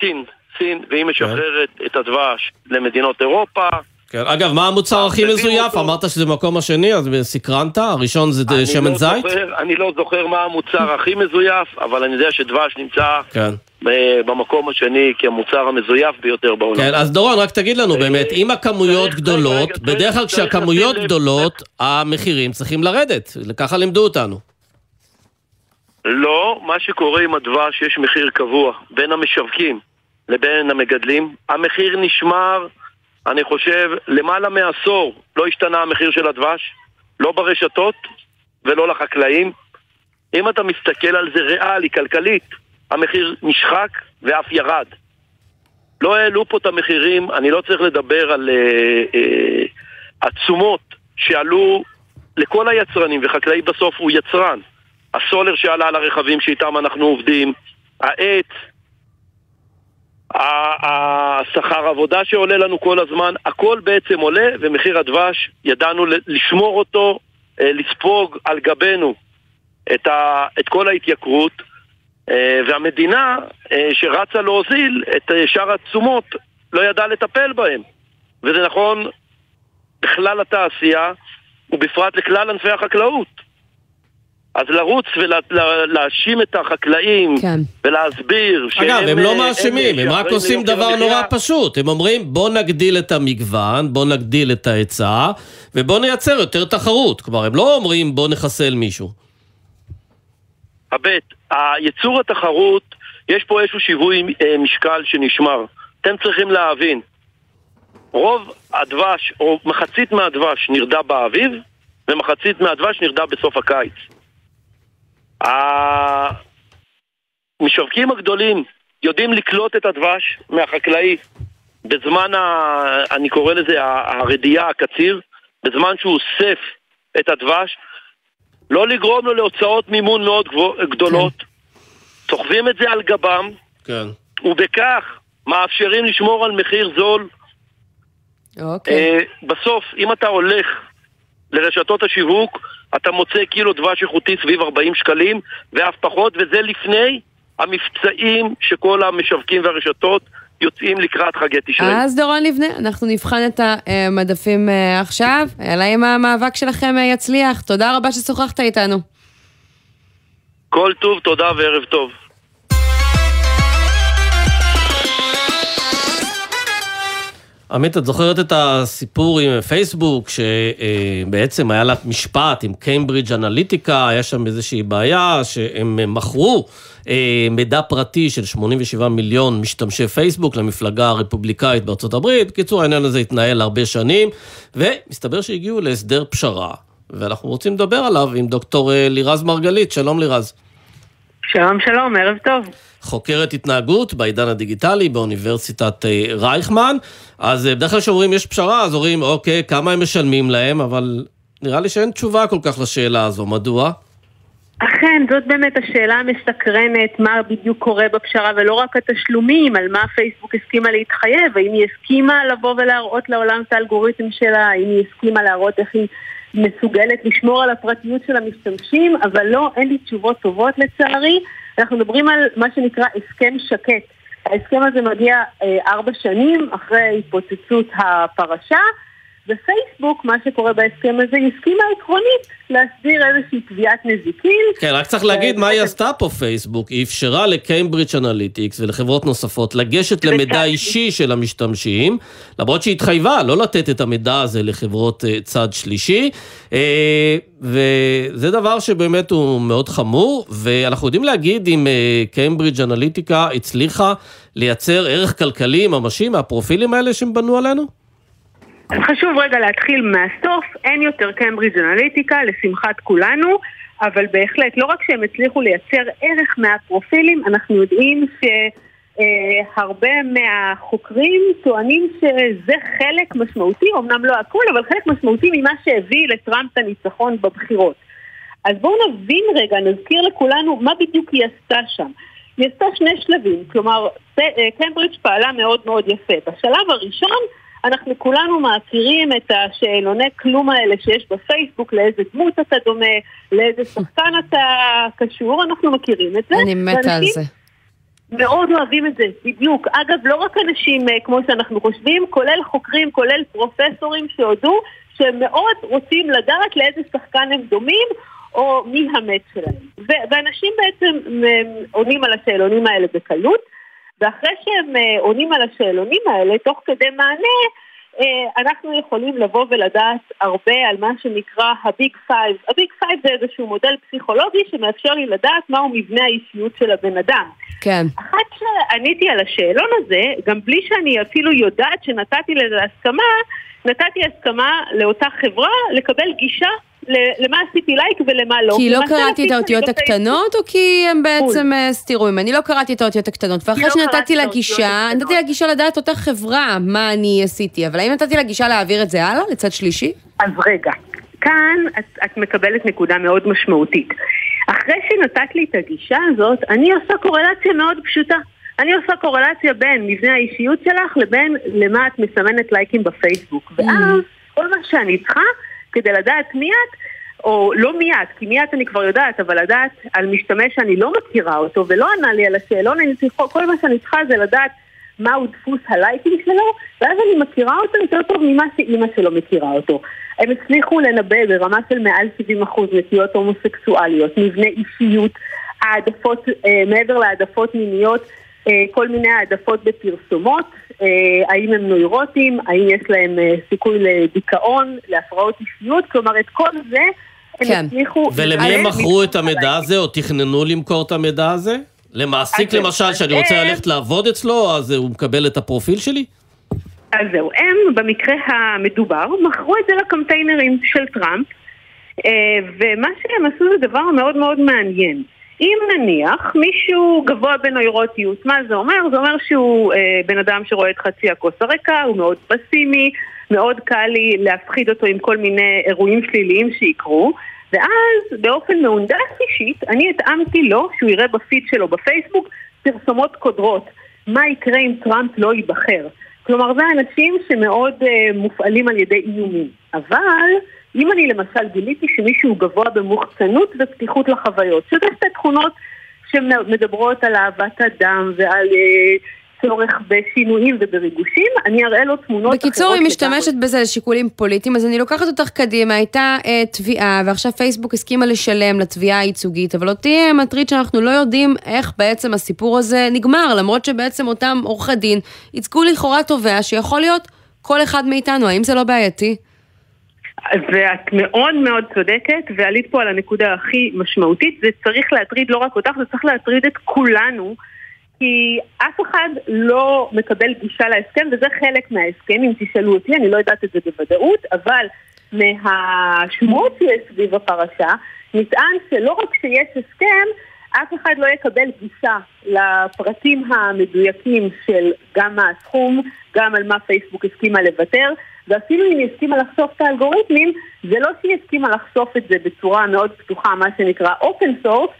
סין, סין, והיא משחררת את הדבש למדינות אירופה. כן. אגב, מה המוצר הכי מזויף? אותו. אמרת שזה במקום השני, אז סקרנת? הראשון זה שמן לא זית? זוכר, אני לא זוכר מה המוצר הכי מזויף, אבל אני יודע שדבש נמצא כן. אה, במקום השני כמוצר המזויף ביותר בעולם. כן, אז דורון, רק תגיד לנו באמת, אם הכמויות גדולות, בדרך כלל כשהכמויות גדולות, המחירים צריכים לרדת. ככה לימדו אותנו. לא, מה שקורה עם הדבש, יש מחיר קבוע בין המשווקים לבין המגדלים. המחיר נשמר, אני חושב, למעלה מעשור לא השתנה המחיר של הדבש, לא ברשתות ולא לחקלאים. אם אתה מסתכל על זה ריאלי, כלכלית, המחיר נשחק ואף ירד. לא העלו פה את המחירים, אני לא צריך לדבר על אה, אה, התשומות שעלו לכל היצרנים, וחקלאי בסוף הוא יצרן. הסולר שעלה על הרכבים שאיתם אנחנו עובדים, העץ, השכר עבודה שעולה לנו כל הזמן, הכל בעצם עולה, ומחיר הדבש, ידענו לשמור אותו, אה, לספוג על גבנו את, ה- את כל ההתייקרות, אה, והמדינה אה, שרצה להוזיל את שאר התשומות לא ידעה לטפל בהם. וזה נכון בכלל התעשייה, ובפרט לכלל ענפי החקלאות. אז לרוץ ולהאשים את החקלאים כן. ולהסביר שהם... אגב, הם לא אה, מאשימים, אלה הם רק עושים דבר המחיה. נורא פשוט. הם אומרים, בוא נגדיל את המגוון, בוא נגדיל את ההיצע, ובוא נייצר יותר תחרות. כלומר, הם לא אומרים, בוא נחסל מישהו. הבט, היצור התחרות, יש פה איזשהו שיווי אה, משקל שנשמר. אתם צריכים להבין, רוב הדבש, או מחצית מהדבש נרדה באביב, ומחצית מהדבש נרדה בסוף הקיץ. המשווקים הגדולים יודעים לקלוט את הדבש מהחקלאי בזמן, ה... אני קורא לזה הרדיעה, הקציר, בזמן שהוא אוסף את הדבש, לא לגרום לו להוצאות מימון מאוד גדולות, סוחבים את זה על גבם, כן. ובכך מאפשרים לשמור על מחיר זול. אוקיי. אה, בסוף, אם אתה הולך לרשתות השיווק, אתה מוצא קילו דבש איכותי סביב 40 שקלים, ואף פחות, וזה לפני המבצעים שכל המשווקים והרשתות יוצאים לקראת חגי תשרי. אז דורון לבנה, אנחנו נבחן את המדפים אה, עכשיו, אלא אם המאבק שלכם אה, יצליח. תודה רבה ששוחחת איתנו. כל טוב, תודה וערב טוב. עמית, את זוכרת את הסיפור עם פייסבוק, שבעצם היה לה משפט עם קיימברידג' אנליטיקה, היה שם איזושהי בעיה, שהם מכרו אה, מידע פרטי של 87 מיליון משתמשי פייסבוק למפלגה הרפובליקאית בארצות הברית. בקיצור, העניין הזה התנהל הרבה שנים, ומסתבר שהגיעו להסדר פשרה, ואנחנו רוצים לדבר עליו עם דוקטור אה, לירז מרגלית. שלום לירז. שלום שלום, ערב טוב. חוקרת התנהגות בעידן הדיגיטלי באוניברסיטת אה, רייכמן. אז אה, בדרך כלל כשאומרים יש פשרה, אז אומרים, אוקיי, כמה הם משלמים להם, אבל נראה לי שאין תשובה כל כך לשאלה הזו, מדוע? אכן, זאת באמת השאלה המסקרנת, מה בדיוק קורה בפשרה, ולא רק התשלומים, על מה פייסבוק הסכימה להתחייב, האם היא הסכימה לבוא ולהראות לעולם את האלגוריתם שלה, האם היא הסכימה להראות איך היא מסוגלת לשמור על הפרטיות של המשתמשים, אבל לא, אין לי תשובות טובות לצערי. אנחנו מדברים על מה שנקרא הסכם שקט. ההסכם הזה מגיע אה, ארבע שנים אחרי התפוצצות הפרשה, ופייסבוק, מה שקורה בהסכם הזה, הסכימה עקרונית להסדיר איזושהי תביעת נזיקין. כן, רק צריך להגיד מה היא עשתה פה פייסבוק. היא אפשרה לקיימברידג' אנליטיקס ולחברות נוספות לגשת למידע אישי של המשתמשים, למרות שהיא התחייבה לא לתת את המידע הזה לחברות אה, צד שלישי, אה, וזה דבר שבאמת הוא מאוד חמור, ואנחנו יודעים להגיד אם קיימברידג' אנליטיקה הצליחה לייצר ערך כלכלי ממשי מהפרופילים האלה שהם בנו עלינו? אז חשוב רגע להתחיל מהסוף, אין יותר קיימברידג' אנליטיקה, לשמחת כולנו, אבל בהחלט, לא רק שהם הצליחו לייצר ערך מהפרופילים, אנחנו יודעים שהרבה מהחוקרים טוענים שזה חלק משמעותי, אמנם לא הכל, אבל חלק משמעותי ממה שהביא לטראמפ את הניצחון בבחירות. אז בואו נבין רגע, נזכיר לכולנו מה בדיוק היא עשתה שם. היא עשתה שני שלבים, כלומר, קיימברידג' פעלה מאוד מאוד יפה. בשלב הראשון, אנחנו כולנו מכירים את השאלוני כלום האלה שיש בפייסבוק, לאיזה דמות אתה דומה, לאיזה שחקן אתה קשור, אנחנו מכירים את זה. אני מתה על זה. מאוד אוהבים את זה, בדיוק. אגב, לא רק אנשים אה, כמו שאנחנו חושבים, כולל חוקרים, כולל פרופסורים שהודו שהם מאוד רוצים לדעת לאיזה שחקן הם דומים, או מי ה match שלהם. ואנשים בעצם הם, עונים על השאלונים האלה בקלות, ואחרי שהם אה, עונים על השאלונים האלה, תוך כדי מענה, אה, אנחנו יכולים לבוא ולדעת הרבה על מה שנקרא ה Big Five. ה Big Five זה איזשהו מודל פסיכולוגי שמאפשר לי לדעת מהו מבנה האישיות של הבן אדם. כן. אחת שעניתי על השאלון הזה, גם בלי שאני אפילו יודעת שנתתי לזה הסכמה, נתתי הסכמה לאותה חברה לקבל גישה למה עשיתי לייק ולמה לא. כי לא קראתי את האותיות הקטנות, או כי הם בעצם אה, הסתירו ממני? לא קראתי את האותיות הקטנות. ואחרי לא שנתתי לה גישה. נתתי לה גישה לדעת אותה חברה, מה אני עשיתי. אבל האם נתתי לה גישה להעביר את זה הלאה, לצד שלישי? אז רגע, כאן את, את מקבלת נקודה מאוד משמעותית. אחרי שנתת לי את הגישה הזאת, אני עושה קורלציה מאוד פשוטה. אני עושה קורלציה בין מבנה האישיות שלך לבין למה את מסמנת לייקים בפייסבוק. ואז כל מה שאני צריכה כדי לדעת מי את, או לא מי את, כי מי את אני כבר יודעת, אבל לדעת על משתמש שאני לא מכירה אותו ולא ענה לי על השאלון, אני צריכה, כל מה שאני צריכה זה לדעת מהו דפוס הלייקים שלו, ואז אני מכירה אותו יותר טוב ממה שאימא שלו מכירה אותו. הם הצליחו לנבא ברמה של מעל 70% נטיות הומוסקסואליות, מבנה אישיות, העדפות, אה, מעבר להעדפות מיניות, כל מיני העדפות בפרסומות, אה, האם הם נוירוטים, האם יש להם אה, סיכוי לדיכאון, להפרעות אישיות, כלומר את כל זה הם כן. הצליחו... ולמי הם מכרו את המידע הזה, או תכננו למכור את המידע הזה? למעסיק למשל, שאני רוצה ללכת לעבוד אצלו, אז הוא מקבל את הפרופיל שלי? אז זהו, הם במקרה המדובר מכרו את זה לקמפיינרים של טראמפ, אה, ומה שהם עשו זה דבר מאוד מאוד מעניין. אם נניח מישהו גבוה בנוירוטיות, מה זה אומר? זה אומר שהוא אה, בן אדם שרואה את חצי הכוס הריקה, הוא מאוד פסימי, מאוד קל לי להפחיד אותו עם כל מיני אירועים שליליים שיקרו, ואז באופן מהונדס אישית, אני התאמתי לו שהוא יראה בפיד שלו בפייסבוק פרסומות קודרות. מה יקרה אם טראמפ לא ייבחר? כלומר, זה אנשים שמאוד uh, מופעלים על ידי איומים. אבל אם אני למשל גיליתי שמישהו גבוה במוחצנות ופתיחות לחוויות, שזה שתי תכונות שמדברות על אהבת אדם ועל uh, צורך בשינויים ובריגושים, אני אראה לו תמונות בקיצור, אחרות היא משתמשת לגמרי. בזה לשיקולים פוליטיים, אז אני לוקחת אותך קדימה, הייתה אה, תביעה, ועכשיו פייסבוק הסכימה לשלם לתביעה הייצוגית, אבל אותי אה, מטריד שאנחנו לא יודעים איך בעצם הסיפור הזה נגמר, למרות שבעצם אותם עורכי דין ייצגו לכאורה תובע שיכול להיות כל אחד מאיתנו, האם זה לא בעייתי? ואת מאוד מאוד צודקת, ועלית פה על הנקודה הכי משמעותית, זה צריך להטריד לא רק אותך, זה צריך להטריד את כולנו, כי אף אחד לא מקבל גישה להסכם, וזה חלק מההסכם, אם תשאלו אותי, אני לא יודעת את זה בוודאות, אבל מהשמועות שיש סביב הפרשה, נטען שלא רק שיש הסכם, אף אחד לא יקבל גישה לפרטים המדויקים של גם מה הסכום, גם על מה פייסבוק הסכימה לוותר, ואפילו אם היא הסכימה לחשוף את האלגוריתמים, זה לא שהיא הסכימה לחשוף את זה בצורה מאוד פתוחה, מה שנקרא open source,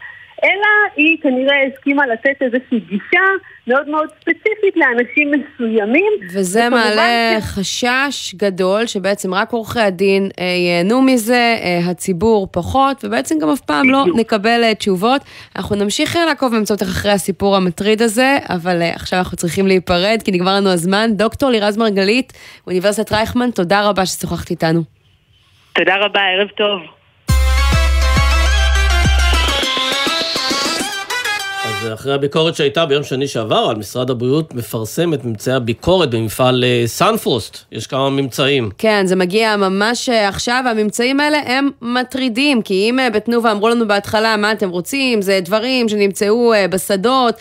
אלא היא כנראה הסכימה לתת איזושהי גישה מאוד מאוד ספציפית לאנשים מסוימים. וזה מעלה ש- חשש גדול שבעצם רק עורכי הדין אה, ייהנו מזה, אה, הציבור פחות, ובעצם גם אף פעם לא נקבל אה, תשובות. אנחנו נמשיך לעקוב באמצעותך אחרי הסיפור המטריד הזה, אבל אה, עכשיו אנחנו צריכים להיפרד כי נגמר לנו הזמן. דוקטור לירז מרגלית, אוניברסיטת רייכמן, תודה רבה ששוחחת איתנו. תודה רבה, ערב טוב. אז אחרי הביקורת שהייתה ביום שני שעבר, על משרד הבריאות מפרסם את ממצאי הביקורת במפעל אה, סנפרוסט. יש כמה ממצאים. כן, זה מגיע ממש אה, עכשיו, והממצאים האלה הם מטרידים, כי אם אה, בתנובה אמרו לנו בהתחלה מה אתם רוצים, זה דברים שנמצאו בשדות,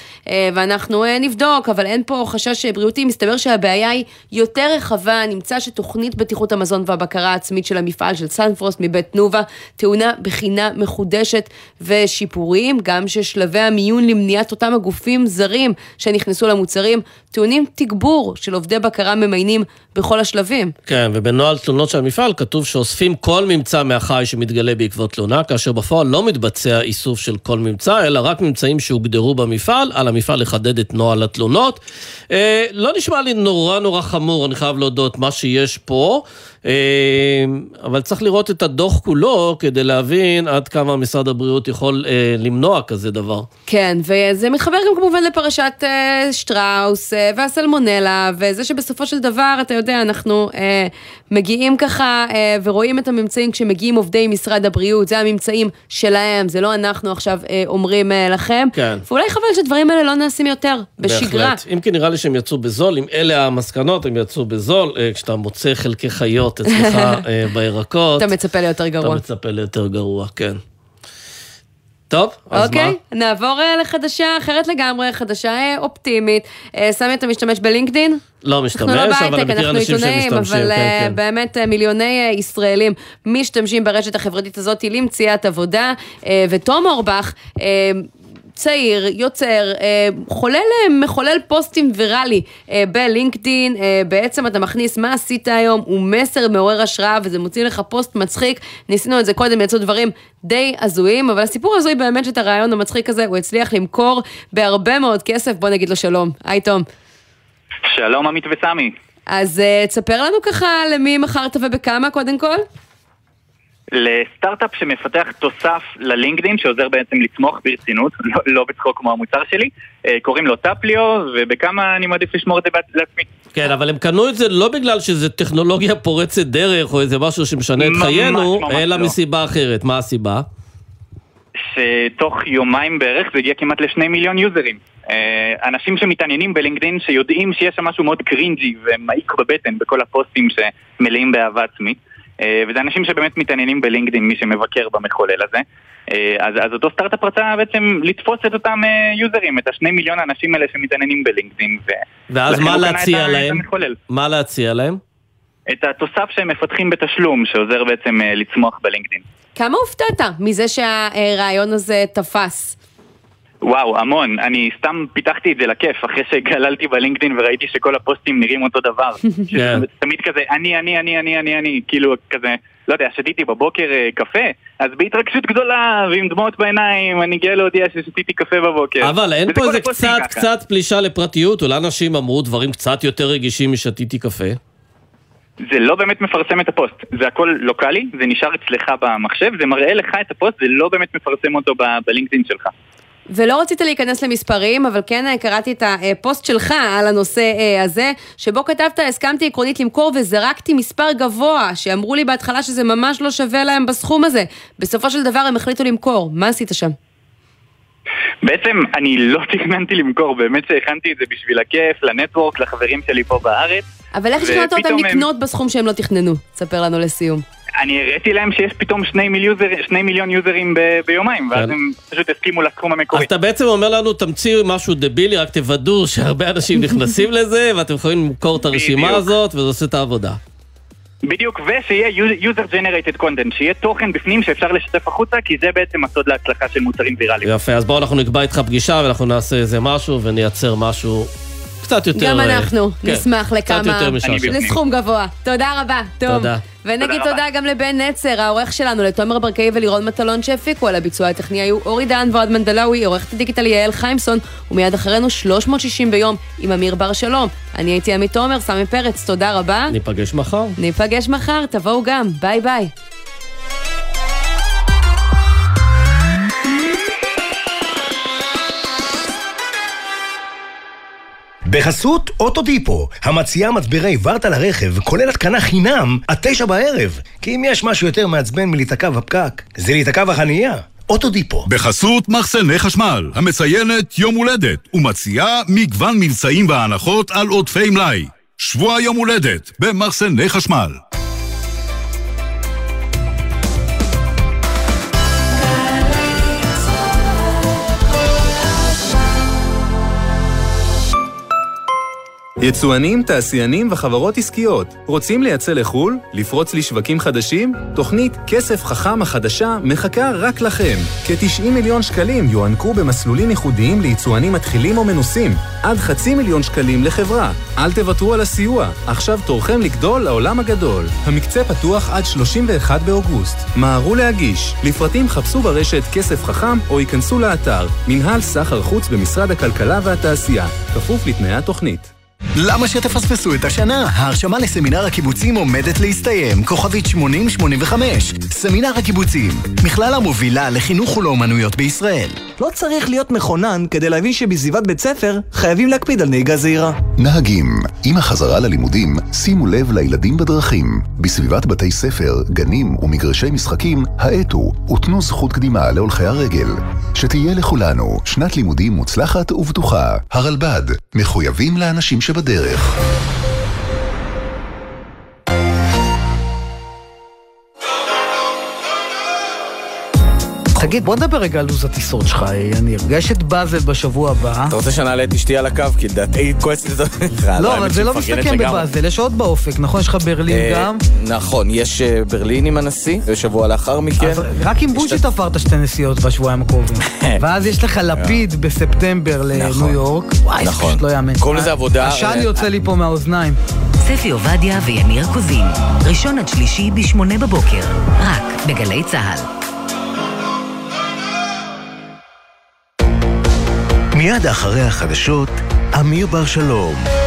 ואנחנו נבדוק, אבל אין פה חשש בריאותי, מסתבר שהבעיה היא יותר רחבה, נמצא שתוכנית בטיחות המזון והבקרה העצמית של המפעל של סנפרוסט מבית תנובה טעונה בחינה מחודשת ושיפורים, גם ששלבי המיון למניעת אותם הגופים זרים שנכנסו למוצרים, טעונים תגבור של עובדי בקרה ממיינים בכל השלבים. כן, ובנוהל תלונות של המפעל כתוב שאוספים כל ממצא מהחי שמתגלה בעקבות תלונה, כאשר בפועל לא מתבצע איסוף של כל ממצא, אלא רק ממצאים שהוגדרו במפעל, על המפעל לחדד את נוהל התלונות. אה, לא נשמע לי נורא נורא חמור, אני חייב להודות, מה שיש פה. אה, אבל צריך לראות את הדוח כולו כדי להבין עד כמה משרד הבריאות יכול אה, למנוע כזה דבר. כן, וזה מתחבר גם כמובן לפרשת אה, שטראוס אה, והסלמונלה, וזה שבסופו של דבר, אתה יודע, אנחנו אה, מגיעים ככה אה, ורואים את הממצאים כשמגיעים עובדי משרד הבריאות, זה הממצאים שלהם, זה לא אנחנו עכשיו אה, אומרים אה, לכם. כן. ואולי חבל שהדברים האלה לא נעשים יותר בשגרה. בהחלט. אם כי נראה לי שהם יצאו בזול, אם אלה המסקנות, הם יצאו בזול. אה, כשאתה מוצא חלקי חיות אצלך אה, בירקות, אתה מצפה ליותר אתה גרוע. מצפה ליותר גרוע, כן. טוב, אז אוקיי, מה? נעבור אה, לחדשה אחרת לגמרי, חדשה אה, אופטימית. סמי, אתה משתמש בלינקדין? לא משתמש, לא אבל בהייטק, אני מכיר אנשים עיתונאים, שמשתמשים, אבל כן, כן. באמת מיליוני ישראלים משתמשים ברשת החברתית הזאת למציאת עבודה, ותום אורבך, צעיר, יוצר, אה, חולל, אה, מחולל פוסטים ויראלי אה, בלינקדין, אה, בעצם אתה מכניס מה עשית היום, הוא מסר מעורר השראה וזה מוציא לך פוסט מצחיק, ניסינו את זה קודם, יצאו דברים די הזויים, אבל הסיפור הזוי באמת שאת הרעיון המצחיק הזה הוא הצליח למכור בהרבה מאוד כסף, בוא נגיד לו שלום. היי תום. שלום עמית וסמי. אז תספר לנו ככה למי מכרת ובכמה קודם כל. לסטארט-אפ שמפתח תוסף ללינקדאין, שעוזר בעצם לצמוח ברצינות, לא, לא בצחוק כמו המוצר שלי, אה, קוראים לו טפליו, ובכמה אני מעדיף לשמור את זה לעצמי. כן, אבל הם קנו את זה לא בגלל שזה טכנולוגיה פורצת דרך או איזה משהו שמשנה את ממש, חיינו, ממש אלא לא. מסיבה אחרת. מה הסיבה? שתוך יומיים בערך זה הגיע כמעט לשני מיליון יוזרים. אה, אנשים שמתעניינים בלינקדאין, שיודעים שיש שם משהו מאוד קרינג'י ומעיק בבטן בכל הפוסטים שמלאים באהבה עצמית. אה, וזה אנשים שבאמת מתעניינים בלינקדאין, מי שמבקר במחולל הזה. אה, אז, אז אותו סטארט-אפ רצה בעצם לתפוס את אותם אה, יוזרים, את השני מיליון האנשים האלה שמתעניינים בלינקדאין. ו... ואז מה להציע להם? מה להציע להם? את התוסף שהם מפתחים בתשלום, שעוזר בעצם לצמוח בלינקדאין. כמה הופתעת מזה שהרעיון הזה תפס? וואו, המון. אני סתם פיתחתי את זה לכיף, אחרי שגללתי בלינקדאין וראיתי שכל הפוסטים נראים אותו דבר. כן. תמיד כזה, אני, אני, אני, אני, אני, אני, כאילו כזה, לא יודע, שתיתי בבוקר אה, קפה, אז בהתרגשות גדולה ועם דמעות בעיניים, אני גאה להודיע ששתיתי קפה בבוקר. אבל אין פה איזה קצת. קצת פלישה לפרטיות, אולי אנשים אמרו דברים קצת יותר רגישים משתיתי קפה? זה לא באמת מפרסם את הפוסט, זה הכל לוקאלי, זה נשאר אצלך במחשב, זה מראה לך את הפוסט, זה לא באמת מפרסם אותו ב- בלינקדאין שלך. ולא רצית להיכנס למספרים, אבל כן אה, קראתי את הפוסט שלך על הנושא אה, הזה, שבו כתבת, הסכמתי עקרונית למכור וזרקתי מספר גבוה, שאמרו לי בהתחלה שזה ממש לא שווה להם בסכום הזה. בסופו של דבר הם החליטו למכור. מה עשית שם? בעצם אני לא תכננתי למכור, באמת שהכנתי את זה בשביל הכיף, ל network, לחברים שלי פה בארץ. אבל איך שכנעת אותם הם- לקנות בסכום שהם לא תכננו? ספר לנו לסיום. אני הראיתי להם שיש פתאום שני, מיל user, שני מיליון יוזרים ב, ביומיים, ואז כן. הם פשוט הסכימו לסכום המקורי. אז אתה בעצם אומר לנו, תמציאו משהו דבילי, רק תוודאו שהרבה אנשים נכנסים לזה, ואתם יכולים למכור את הרשימה בדיוק. הזאת, וזה עושה את העבודה. בדיוק, ושיהיה user generated content, שיהיה תוכן בפנים שאפשר לשתף החוצה, כי זה בעצם הסוד להצלחה של מוצרים ויראליים. יפה, אז בואו אנחנו נקבע איתך פגישה, ואנחנו נעשה איזה משהו, ונייצר משהו קצת יותר... גם אה, אנחנו כן, נשמח קצת לכמה... יותר משעשע. לסכום גבוה. תודה רבה, תום. תודה. ונגיד תודה תודה גם לבן נצר, העורך שלנו, לתומר ברקאי ולירון מטלון שהפיקו על הביצוע הטכני היו אורי דהן ואוהד מנדלאוי, עורכת הדיגיטל יעל חיימסון, ומיד אחרינו 360 ביום עם אמיר בר שלום. אני הייתי עמית תומר, סמי פרץ, תודה רבה. ניפגש מחר. ניפגש מחר, תבואו גם, ביי ביי. בחסות אוטודיפו, המציעה מצברי ורטה לרכב, כולל התקנה חינם, עד תשע בערב. כי אם יש משהו יותר מעצבן מלהיתקע בפקק, זה להיתקע בחנייה. אוטודיפו. בחסות מחסני חשמל, המציינת יום הולדת, ומציעה מגוון מבצעים והנחות על עודפי מלאי. שבוע יום הולדת במחסני חשמל. יצואנים, תעשיינים וחברות עסקיות רוצים לייצא לחו"ל? לפרוץ לשווקים חדשים? תוכנית כסף חכם החדשה מחכה רק לכם. כ-90 מיליון שקלים יוענקו במסלולים ייחודיים ליצואנים מתחילים או מנוסים. עד חצי מיליון שקלים לחברה. אל תוותרו על הסיוע, עכשיו תורכם לגדול לעולם הגדול. המקצה פתוח עד 31 באוגוסט. מהרו להגיש. לפרטים חפשו ברשת כסף חכם או ייכנסו לאתר מנהל סחר חוץ במשרד הכלכלה והתעשייה, כפוף לתנאי התוכנית. למה שתפספסו את השנה? ההרשמה לסמינר הקיבוצים עומדת להסתיים, כוכבית 8085. סמינר הקיבוצים, מכללה מובילה לחינוך ולאומנויות בישראל. לא צריך להיות מכונן כדי להבין שבסביבת בית ספר חייבים להקפיד על נהיגה זהירה. נהגים, עם החזרה ללימודים, שימו לב לילדים בדרכים. בסביבת בתי ספר, גנים ומגרשי משחקים, האטו ותנו זכות קדימה להולכי הרגל. שתהיה לכולנו שנת לימודים מוצלחת ובטוחה. הרלב"ד, מחויבים לאנשים שבדרך. תגיד, בוא נדבר רגע על לו"ז הטיסות שלך, יניר. יש את באזל בשבוע הבא. אתה רוצה שנעלה את אשתי על הקו? כי לדעתי היא כועסת איתך. לא, אבל זה לא מסתכם בבאזל, יש עוד באופק, נכון? יש לך ברלין אה, גם? נכון, יש אה, ברלין עם הנשיא, ושבוע לאחר מכן. רק עם בוז'י תפרת שתי נסיעות בשבועיים הקרובים. ואז יש לך לפיד בספטמבר לניו יורק. וואי, זה פשוט לא יאמן. קוראים לזה עבודה. עשן יוצא לי פה מהאוזניים. ספי עובדיה ויניר קוזין, ראשון עד שלישי בשמונה בבוקר, רק בגלי צה"ל. מיד אחרי החדשות, אמיר בר שלום.